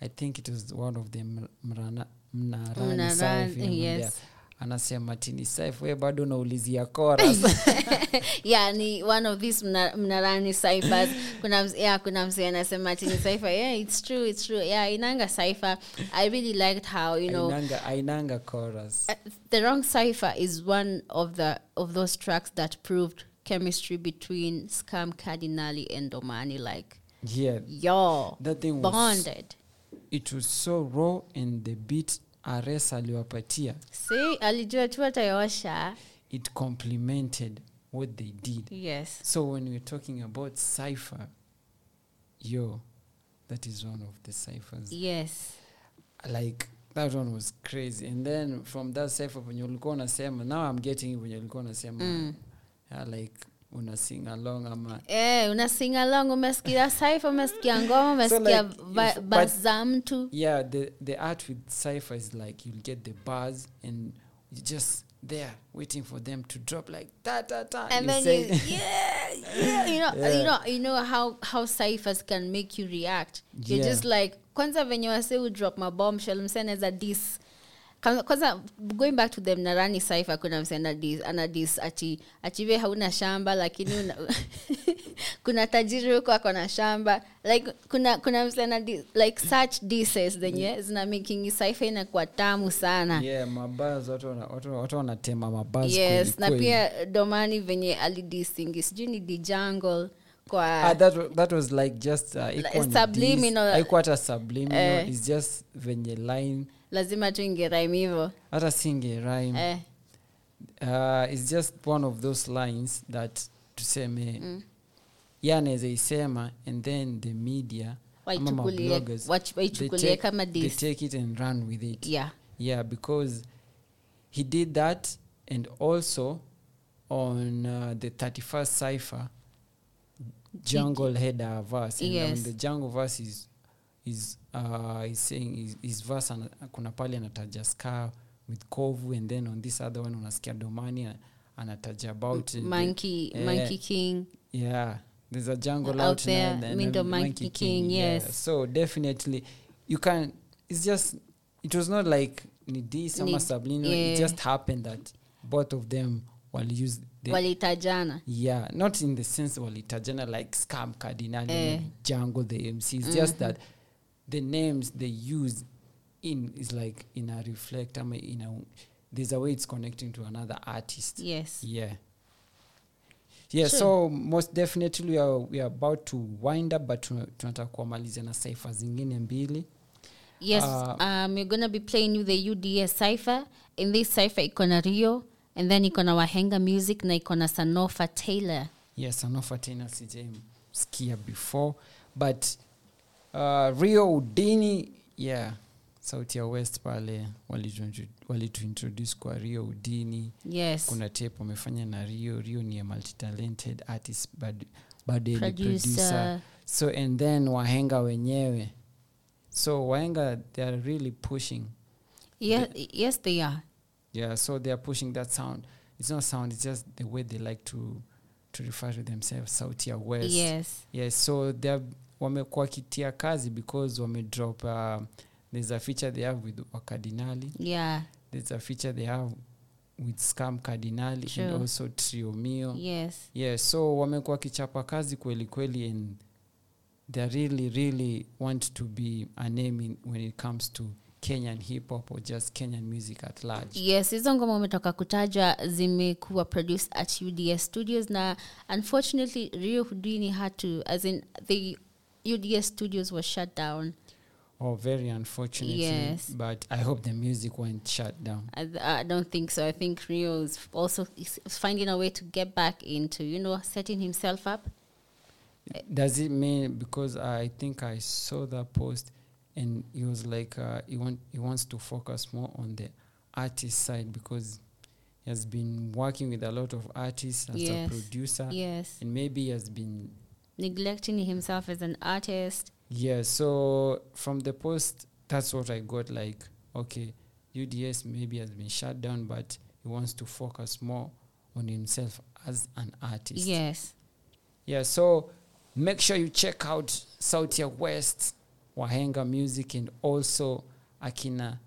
i think it was one of the mrana mnarani
yes.
anasema tini saif we bado unaulizia
yeah, ni one of these mna- mnarani ciphers. kuna yeah, kuna mzee anasema tini saifa. Yeah, it's true, it's true. Yeah, inanga cipher. I really liked how, you know,
ainanga, ainanga chorus
the wrong cipher is one of the of those tracks that proved chemistry between Scam Cardinali and Domani. Like,
yeah
yo,
that thing was
bonded.
it was so raw and the beat ares aliwapatia
See, alijua tu atayosha.
it complemented what they did
Yes.
so when we're talking about cipher yo that is one of the ciphers
Yes.
like that one was crazy and then from that cipher venye ulikuwa unasema now i'm getting it venye ulikuwa unasema
Mm.
yeah, like una sing along ama
Eh, una sing along umesikia cipher umesikia ngoma
So,
umesikia
like,
bas za mtu
yeah the the art with cipher is like you'll get the bars and you just there waiting for them to drop like ta ta ta
and
you
then
say
you, yeah, yeah, you know,
Yeah.
you know, you know how how ciphers can make you react. You're
Yeah.
just like kwanza venye wase u drop my bombshell mse dis Kwanza- going back to them narani cipher kuna mse ana dis ana dis ati achive hauna shamba lakini una, kuna tajiri huko ako na shamba. Like kuna kuna mse like such dises zenye zina making cipher inakuwa tamu sana.
Yeah mabaz watu wana- watu watu wanatema mabaz
yes na pia domani venye alidisingi sijui ni dijangle kwa
Ah, that, that was like just uh, haikuwa
subliminal,
hata subliminal
eh.
it's just venye line
lazima tu ingeraim hivo
hata si rhyme
eh.
uh, it's just one of those lines that tuseme
Mm.
ye anaweza isema and then the media
Waichukulie-
they
kama
they
diss.
take it and run with it
Yeah.
yeah because he did that and also on uh, the 31st cipher jungle header verse and
Yes.
the jungle verse is is uh is saying is, is verse ana, kuna pale anataja scar with kovu and then on this other one unasikia domani anataja about monkey the-
monkey
eh,
monkey king
yeah there's a jungle
Out
out,
there,
now,
Mindo
a
Monkey King,
king
yes.
so definitely you can it's just it was not like ni this ama subliminal
yeah.
it just happened that both of them will use
walitajana?
Yeah not in the sense walitajana like scam cardinal
Eh.
jango the mcs mm-hmm. just that the names they use in is like in a reflect ama in a there's a way it's connecting to another artist.
Yes.
Yeah. Yeah
Sure.
so most definitely we are, we are about to wind up but tuna- tunataka kuwamalizia na saifa zingine mbili.
Yes
Uh,
um, you're gonna be playing you the uds cipher. In this cipher iko na rio and then iko na wahenga music na iko na sanofa taylor.
Yes sanofa taylor sijamsikia before. But uh, rio udini yeah sauti ya west pale walitu- walituintroduce kwa rio udini.
Yes.
kuna tape wamefanya na rio. Rio ni a multitalented artist bado ni
Producer.
so and then wahenga wenyewe. So wahenga they are really pushing.
Yeah, yes they are
yeah so they are pushing that sound it's not sound it's just the way they like to to refer to themselves sauti ya west
Yes.
yes so they're wamekuwa kitia kazi because wamedrop uh, there's a feature they have with wakadinali
Yeah.
there's a feature they have with Scar Mkadinali
Sure.
and also Trio Mio
Yes.
yeah so wamekuwa kichapa kazi kweli kweli and they really really want to be a name in, when it comes to kenyan hip hop or just kenyan music at large
yes hizo ngoma umetoka kutaja zimekuwa produced at uds studios na unfortunately rio hudini had to as in the uds studios was shut down
Oh, very unfortunate.
Yes.
But I hope the music won't shut down.
I, I don't think so. I think Rio is also is finding a way to get back into, you know, setting himself up.
Does it mean because I think I saw that post and he was like uh, he want he wants to focus more on the artist side because he has been working with a lot of artists as
Yes.
a producer.
Yes.
And maybe he has been
Neglecting himself as an artist.
Yeah, so from the post, that's what I got. Like, okay, UDS maybe has been shut down, but he wants to focus more on himself as an artist.
Yes.
Yeah, so make sure you check out Sauti ya West, Wahenga Music, and also Akina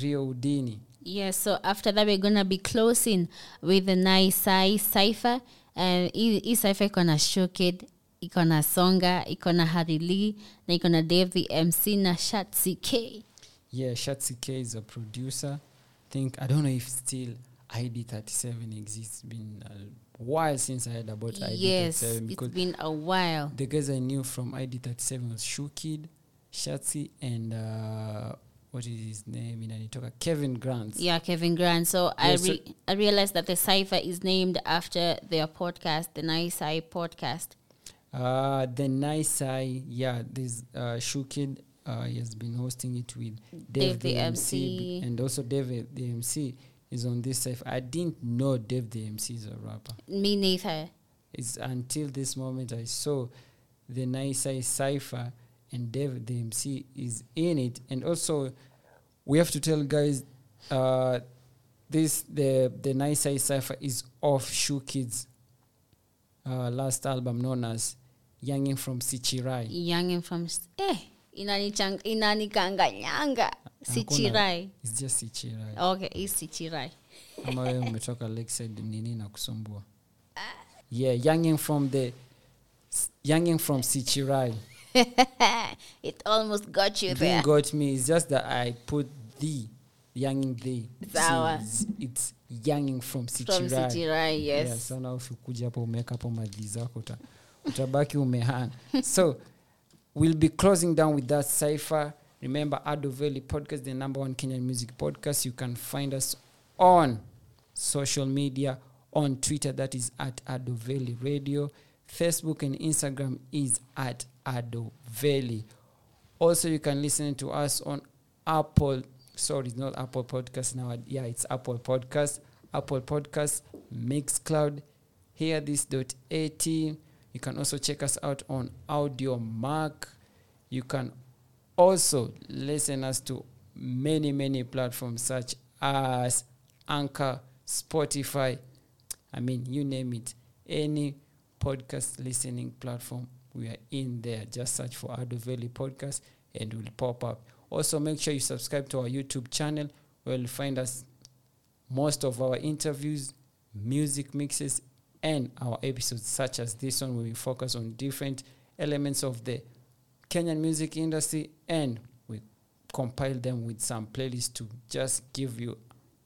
Rio Udini.
Yes, so after that we're gonna be closing with the Naisai cipher And hii cipher iko na Shokid, iko na Songa, iko na Harry na iko na Dave the MC na Shatsi K.
Yeah, Shatsi K is a producer. Think I don't know if still ID37 exists. Been a while since I heard about ID37
Yes, it's been a while.
the guys I knew from ID37 was Shukid, Shatsi, and uh, what is his name? In Inanitoka Kevin Grant.
Yeah, Kevin Grant. So I
Yeah, so-
I realized that the cipher is named after their podcast, the Naisai podcast.
Uh, the nice eye, yeah, this uh, Shukid. Uh, he has been hosting it with Dave,
Dave the MC.
and also Dave the MC is on this safe. I didn't know Dave the MC is a rapper.
Me neither.
It's until this moment I saw the nice eye cipher and Dave the MC is in it, and also we have to tell guys uh, this the the nice eye cipher is off Shukid's uh, last album known as Youngin from Sichirai.
Youngin from eh inanikanganyanga Sichirai.
It's just Sichirai.
Okay, it's Sichirai.
Ama wewe umetoka Lakeside nini na kusumbua. Yeah, Youngin from the Youngin from Sichirai.
it almost got you there.
Got me. It's just that I put the younging the.
Sawa.
It's, it's younging from Sichirai.
Sichirai, yes.
Yeah, sana ukikuja hapo umeweka hapo madhi zako uta, utabaki umehang. so we'll be closing down with that cipher. Remember Ado Valley Podcast, the number one Kenyan music podcast. You can find us on social media on Twitter, that is at Ado Valley Radio. Facebook and Instagram is at Ado Valley. Also, you can listen to us on Apple. Sorry, it's not Apple Podcast now. Yeah, it's Apple Podcast, Apple Podcast, Mixcloud, Hear This.at. You can also check us out on Audiomack. You can also listen us to many, many platforms such as Anchor, Spotify. I mean, you name it. Any podcast listening platform, we are in there. Just search for Ado Valley Podcast and it will pop up. Also, make sure you subscribe to our YouTube channel where you'll find us most of our interviews, music mixes, and our episodes, such as this one, where we focus on different elements of the Kenyan music industry and we compile them with some playlists to just give you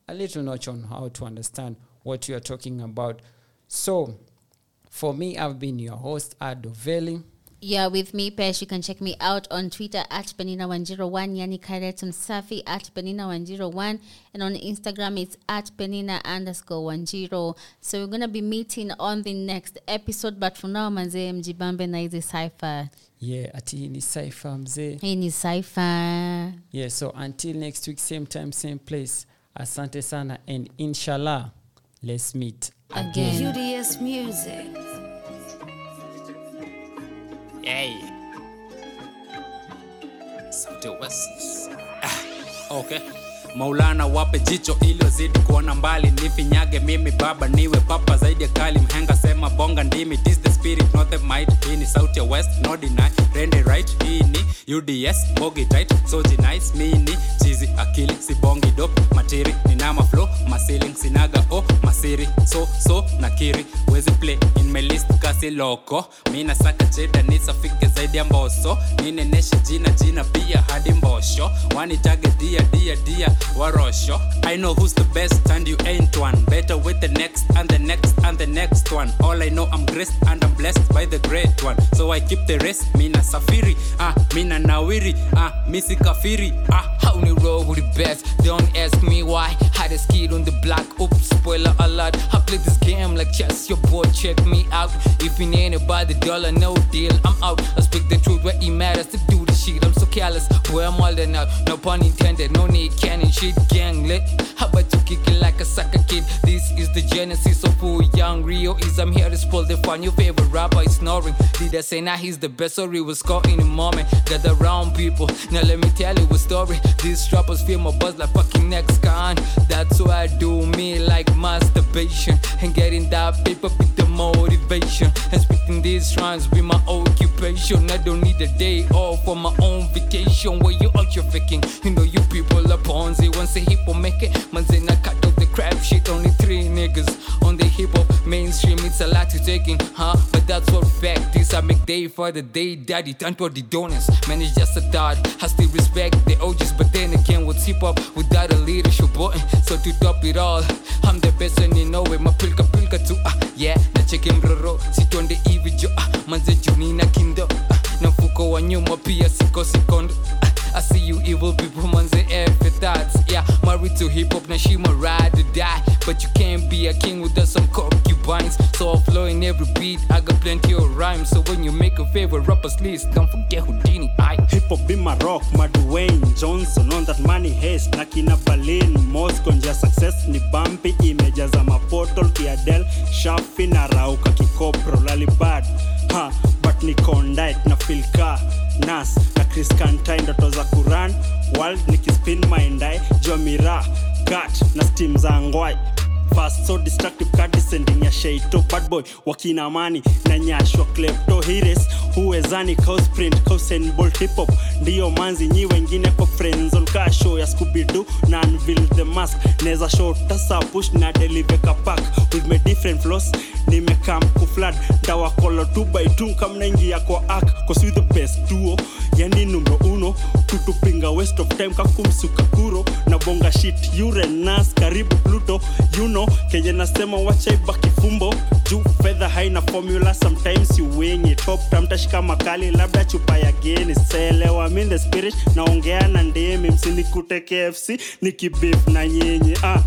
a little notch on how to understand what you are talking about. So, for me, I've been your host, Ado.
Yeah, with me, Pesh. You can check me out on Twitter at Penina101, Yani Kairet Msafi at Penina101, and on Instagram it's at Penina underscore 10. So we're going to be meeting on the next episode, but for now, manze mjibambe na hizi cypher.
Yeah, ati hii ni Cypher mzee.
Hii ni cypher.
Yeah, so until next week, same time, same place. Asante sana, and inshallah, let's meet again.
UDS Music.
Hey. Sauti West. Ah, okay. Maulana wape jicho ili wazidi kuona mbali, nifinyage mimi baba, niwe papa zaidi ya kali, mhenga sema bonga ndimi, this the spirit not the might. Hii ni sauti ya West, no deny, rende right. Hii ni UDS, bogi tight, so nice, mini chizi akili, si bongi dop, matiri ninama flow, masiling sinaga oh, masiri so so nakiri, wezi play in my list kasi loko, mina saka cheda nisafike zaidi ya mboso, nineneshe jina jina pia hadi mbosho, wanitage dia dia dia warosho. I know who's the best and you ain't one. Better with the next and the next and the next one. All I know I'm graced and I'm
blessed by the great one so i keep the rest mina safiri ah mina nawiri ah misi kafiri ah
How ni roll with the best? Don't ask me why. Had a skid on the block. Oops, spoiler alert. I play this game like chess. Your boy, check me out. If you ain't about the dollar, no deal. I'm out. I speak the truth where it matters to do the shit. I'm so careless. Where I'm all out. No pun intended. No need cannon shit. Gang lit. How about you kick it like a sucker kid? This is the genesis of who young Rio is. I'm here to spoil the fun. Your favorite rapper is snoring. Did I say now he's the best? Sorry, was caught in the moment. Gather round people. Now let me tell you a story. These trappers feel my buzz like fucking next con. That's why I do me like masturbation. And getting that paper with the motivation. And spitting these rhymes be my occupation. I don't need a day off for my own vacation. Where you out your faking? You know you people are ponzi. Once a hip hop make it, man say I cut off the crap shit. Only three niggas on the hip hop mainstream. It's a lot to take in, huh? But that's what fact is. I make day for the day, daddy. Turn for the donors. Man, it's just a thought. I still respect the OGs, but then again, what's hip hop without a leadership button? So to top it all, I'm the best and you know it. My pilka pilka too, ah, yeah. Na cheke mroro, sitonde hivi jo, ah, manze juni na kindo, ah, na mfuko wa nyuma pia siko sikondo. ah, I see you evil people, manze F thoughts, yeah. Married to hip hop, now she my ride or die. But you can't be a king without some concubines. So I'll flow in every beat, I got plenty of rhymes. So when you make a favorite rappers list, don't forget Houdini, I.
hip hop be my rock madwayne johnson on that money haste na kina berlin moscow njia success ni bampi imejaza mapotol kiadel shafi na rauka kikopro lalibad ha but ni condit na filka nas na chris ndoto za kuran. World nikispin mindai jomira gat na stim za ngwai. So ya sheito. Bad na nyashwa klepto. Hires huwezani hip hop. Ndiyo manzi nyi wengine kwa show ya scoobidu na unveil the mask. Neza show na deliver kapak different flows nimekam kuflad ndawakolo 2 by 2 kamnaingia kwa ak with the best duo. Yani numero uno tutupinga waste of time kakumsuka kuro na bonga shit. Urenas karibu pluto you know kenye nasema wachaiba kifumbo. Juu fedha haina formula sometimes you wing top tamtashika makali labda chupa ya geni selewa min the spirit naongea na ndimi msinikute kfc nikibif na nyenye ah,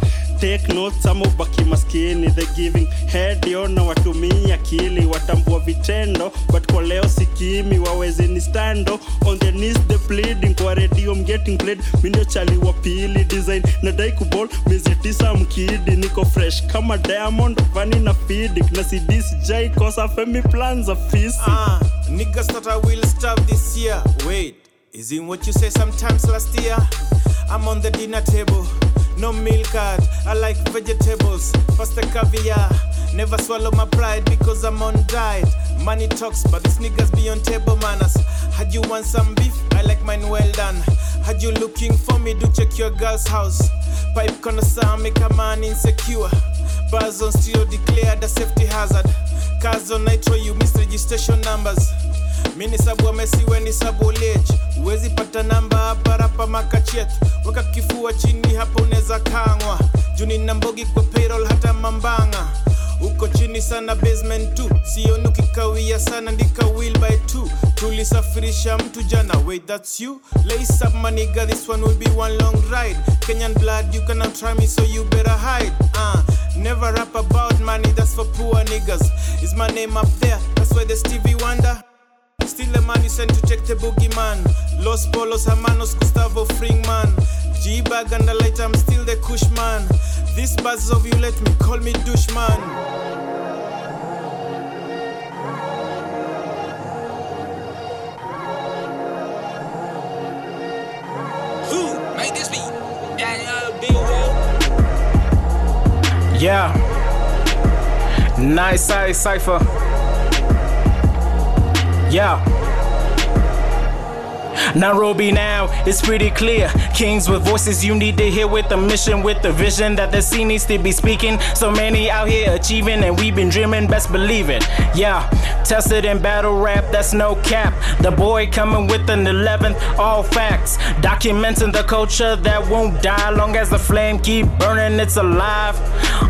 take notes ama ubaki maskini the giving head yo watumii akili watambua vitendo but kwa leo sikimi waweze ni stando. On the knees the pleading kwa radio mgetting getting played mindio chali wa pili design nadai kubol miezi tisa mkidi niko fresh kama diamond vani na fidik na cd jai kosa femi plans za fisi
Ah, niggas thought I will stop this year. Wait, is it what you say sometimes last year? I'm on the dinner table, no milk card. I like vegetables, pasta caviar. Never swallow my pride because I'm on diet. Money talks, but these niggas be on table manners. Had you want some beef? I like mine well done. Had you looking for me? Do check your girl's house. Pipe connoisseur make a man insecure. Bars on steel declared a safety hazard. Cars on nitro, you miss registration numbers. Mini sabu amesiwe ni sabu lech. Uwezi pata namba hapa rapa makachet weka kifua chini hapa unaweza kangwa. Juni na mbogi kwa payroll hata mambanga. Uko chini sana basement tu. Sioni ukikawia sana ndika will by two. Tulisafirisha mtu jana wait that's you. Lace maniga this one will be one long ride. Kenyan blood you cannot try me so you better hide. Uh, never rap about money that's for poor niggas. Is my name up there? That's why the stevie wonder Still the man you sent to check the boogeyman. Los Polos Hermanos Gustavo Fringman. G bag and the light, I'm still the kush man. These buzzes of you let me call me douche man.
Who made this beat?
Yeah. Nice size cipher. Yeah. Nairobi now, it's pretty clear. Kings with voices you need to hear with a mission, with the vision that the scene needs to be speaking. So many out here achieving, and we've been dreaming, best believe it. Yeah, tested in battle rap, that's no cap. The boy coming with an 11th, all facts. Documenting the culture that won't die long as the flame keep burning, it's alive.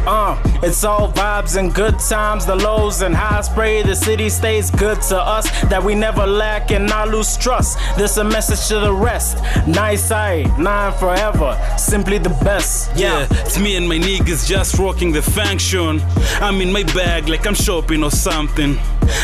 Uh, It's all vibes and good times, the lows and highs. Pray the city stays good to us, that we never lack and not lose trust. This a message to the rest. Nice eye, nine forever, simply the best.
Yeah, it's me and my niggas just rocking the function. I'm in my bag like I'm shopping or something.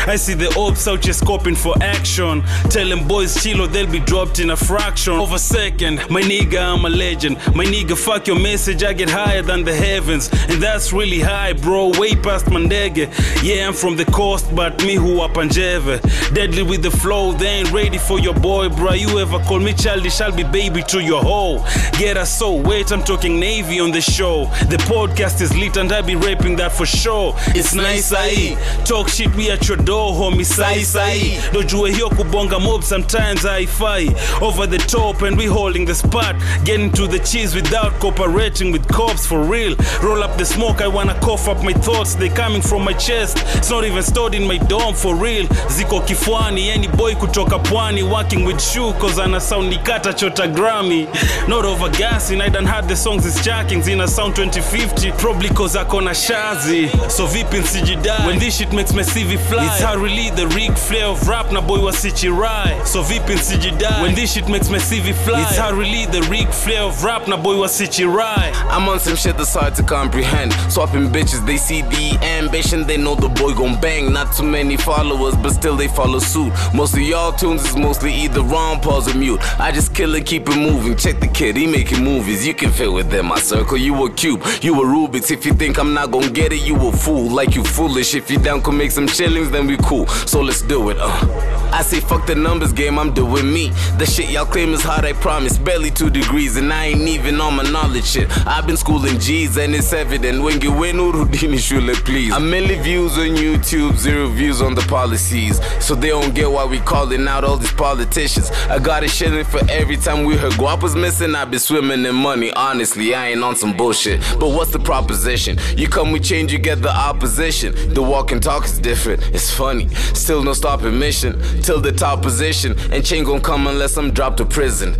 I see the ops out just scoping for action. Tell them boys chill or they'll be dropped in a fraction of a second. My nigga, I'm a legend. My nigga, fuck your message, I get higher than the heavens. And that's really high, bro, way past Mandege. Yeah, I'm from the coast, but me who up Anjeve. Deadly with the flow, they ain't ready for your boy, bro. You ever call me childish, I'll be baby to your hoe. Get us so wait, I'm talking Navy on the show. The podcast is lit and I be rapping that for sure. It's nice, I talk shit, we at your door, homie. Sai sai. Dojue hiyo kubonga mob sometimes haifai. Over the top and we holding the spot. Getting to the cheese without cooperating with cops for real. Roll up the smoke, I wanna cough up my thoughts. They coming from my chest. It's not even stored in my dome for real. Ziko kifwani, any boy kutoka pwani. Working with shoe cause ana sound nikata chota Grammy. Not over gassing, I done had the songs is jackings in a sound 2050. Probably cause akona shazi. So vipi nsijidai. When this shit makes my CV fly. It's how really the Ric Flair of rap na boy wasichirai. So VIP vipi nsijidai. When this shit makes my CV fly. It's how really the Ric Flair of rap na boy wasichirai.
I'm on some shit that's hard to comprehend. Swapping bitches, they see the ambition, they know the boy gon' bang. Not too many followers, but still they follow suit. Most of y'all tunes is mostly either wrong, pause, or mute. I just kill it, keep it moving. Check the kid, he making movies. You can fit within my circle. You a cube, you a Rubik's. If you think I'm not gon' get it, you a fool. Like you foolish. If you down could make some shillings, then we cool. So let's do it. Uh. I say fuck the numbers game, I'm doing me. The shit y'all claim is hard, I promise. Barely two degrees, and I ain't even on my knowledge shit. I've been schooling G's, and it's evident. When you win, Urudini Shule, please. Million views on YouTube, zero views on the policies. So they don't get why we calling out all these politicians. I got a shilling for every time we heard Guapa's missing. I been swimming in money, honestly, I ain't on some bullshit. But what's the proposition? You come with change, you get the opposition. The walk and talk is different, it's funny. Still no stopping mission till the top position. And change gon' come unless I'm dropped to prison.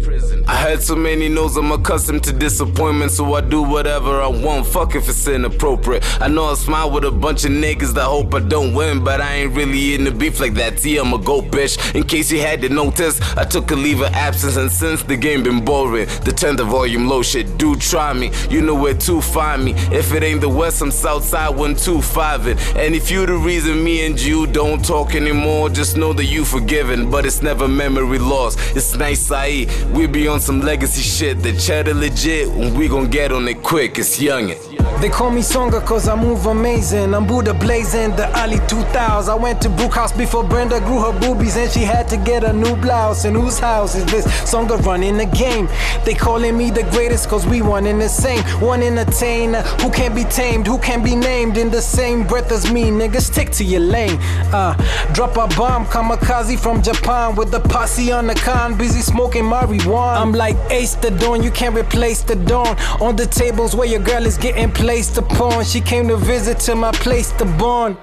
I had so many no's, I'm accustomed to disappointment, so I do whatever I want. Fuck if it's inappropriate. I know I smile with a bunch of niggas that hope I don't win, but I ain't really in the beef like that. T, I'm a go bitch. In case you had to notice, I took a leave of absence, and since the game been boring, the turn the volume low shit. Do try me, you know where to find me. If it ain't the west, I'm south side, one two five it. And if you the reason me and you don't talk anymore, just know that you forgiven, but it's never memory lost. It's nice, I we be on some legacy shit. The cheddar legit, when we gon' get on it quick. It's youngin'.
They call me Songa cause I move amazing. I'm Buddha blazing the early 2000s. I went to Brookhouse before Brenda grew her boobies and she had to get a new blouse. And whose house is this? Songa running the game. They calling me the greatest cause we one in the same. One entertainer who can't be tamed, who can't be named in the same breath as me. Nigga, stick to your lane. Uh, drop a bomb, kamikaze from Japan with the posse on the con, busy smoking marijuana. I'm like Ace the Dawn, you can't replace the dawn. On the tables where your girl is getting She came to visit to my place to bond.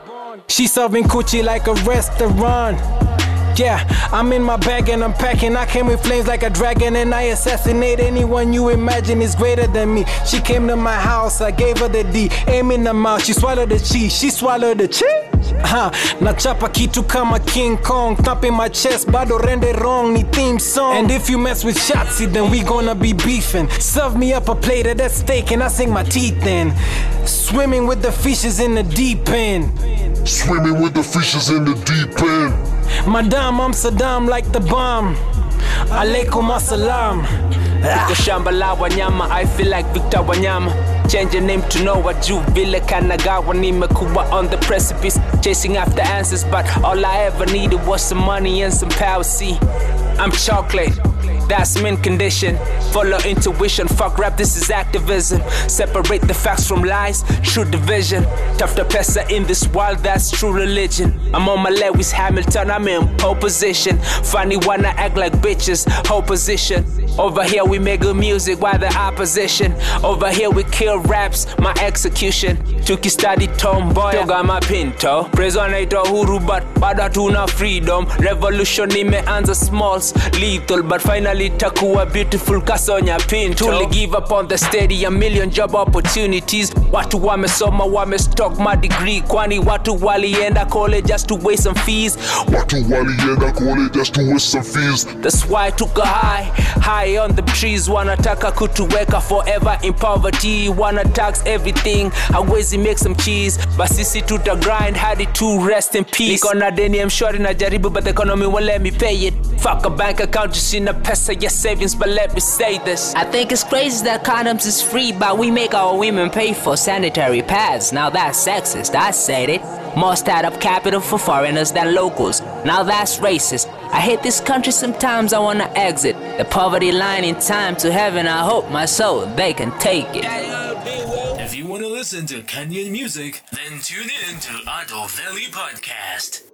She serving coochie like a restaurant. Yeah, I'm in my bag and I'm packing. I came with flames like a dragon and I assassinate anyone you imagine is greater than me. She came to my house, I gave her the D. Aim in the mouth, she swallowed the cheese, she swallowed the cheese. Ha, nachapa kitu kama King Kong thumping my chest bado rende wrong ni theme song and if you mess with Shotzi then we gonna be beefing serve me up a plate of that steak and I sink my teeth in swimming with the fishes in the deep end
Swimming with the fishes in the deep end.
Madam, I'm Saddam like the bomb. Alaikum assalam.
Niko shamba la wanyama I feel like Victor Wanyama Change your name to know Noah juu vile kanagawa nimekuwa on the precipice Chasing after answers but all I ever needed was some money and some power See, I'm chocolate that's mint condition. Follow intuition, fuck rap, this is activism. Separate the facts from lies, true division. Tough to pesa in this world, that's true religion. I'm on my Lewis Hamilton, I'm in pole position. Funny wanna act like bitches, whole position. Over here we make good music while the opposition. Over here we kill raps, my execution. Tuki study tomboy, toga mapinto. Prezo anaitwa huru but bado hatuna freedom. Revolution imeanza smalls, lethal but finally takuwa beautiful kasonya pinto. Tuli give up on the steady, a million job opportunities. Watu wamesoma wamestock my degree, kwani watu walienda college just to waste some fees.
Watu walienda college just to waste some fees.
That's why I took a high, high on the trees. Wanataka kutuweka forever in poverty. Wanna tax everything, hawezi make some cheese. But sisi tuta grind hadi to rest in peace. Niko na deni I'm sure najaribu but the economy won't let me pay it. Fuck a bank account, just in pesa your savings. But let me say this.
I think it's crazy that condoms is free, but we make our women pay for sanitary pads. Now that's sexist, I said it. More startup capital for foreigners than locals. Now that's racist. I hate this country sometimes I wanna exit. The poverty line in time to heaven, I hope my soul they can take it.
If you want to listen to Kenyan music, then tune in to Ado Valley Podcast.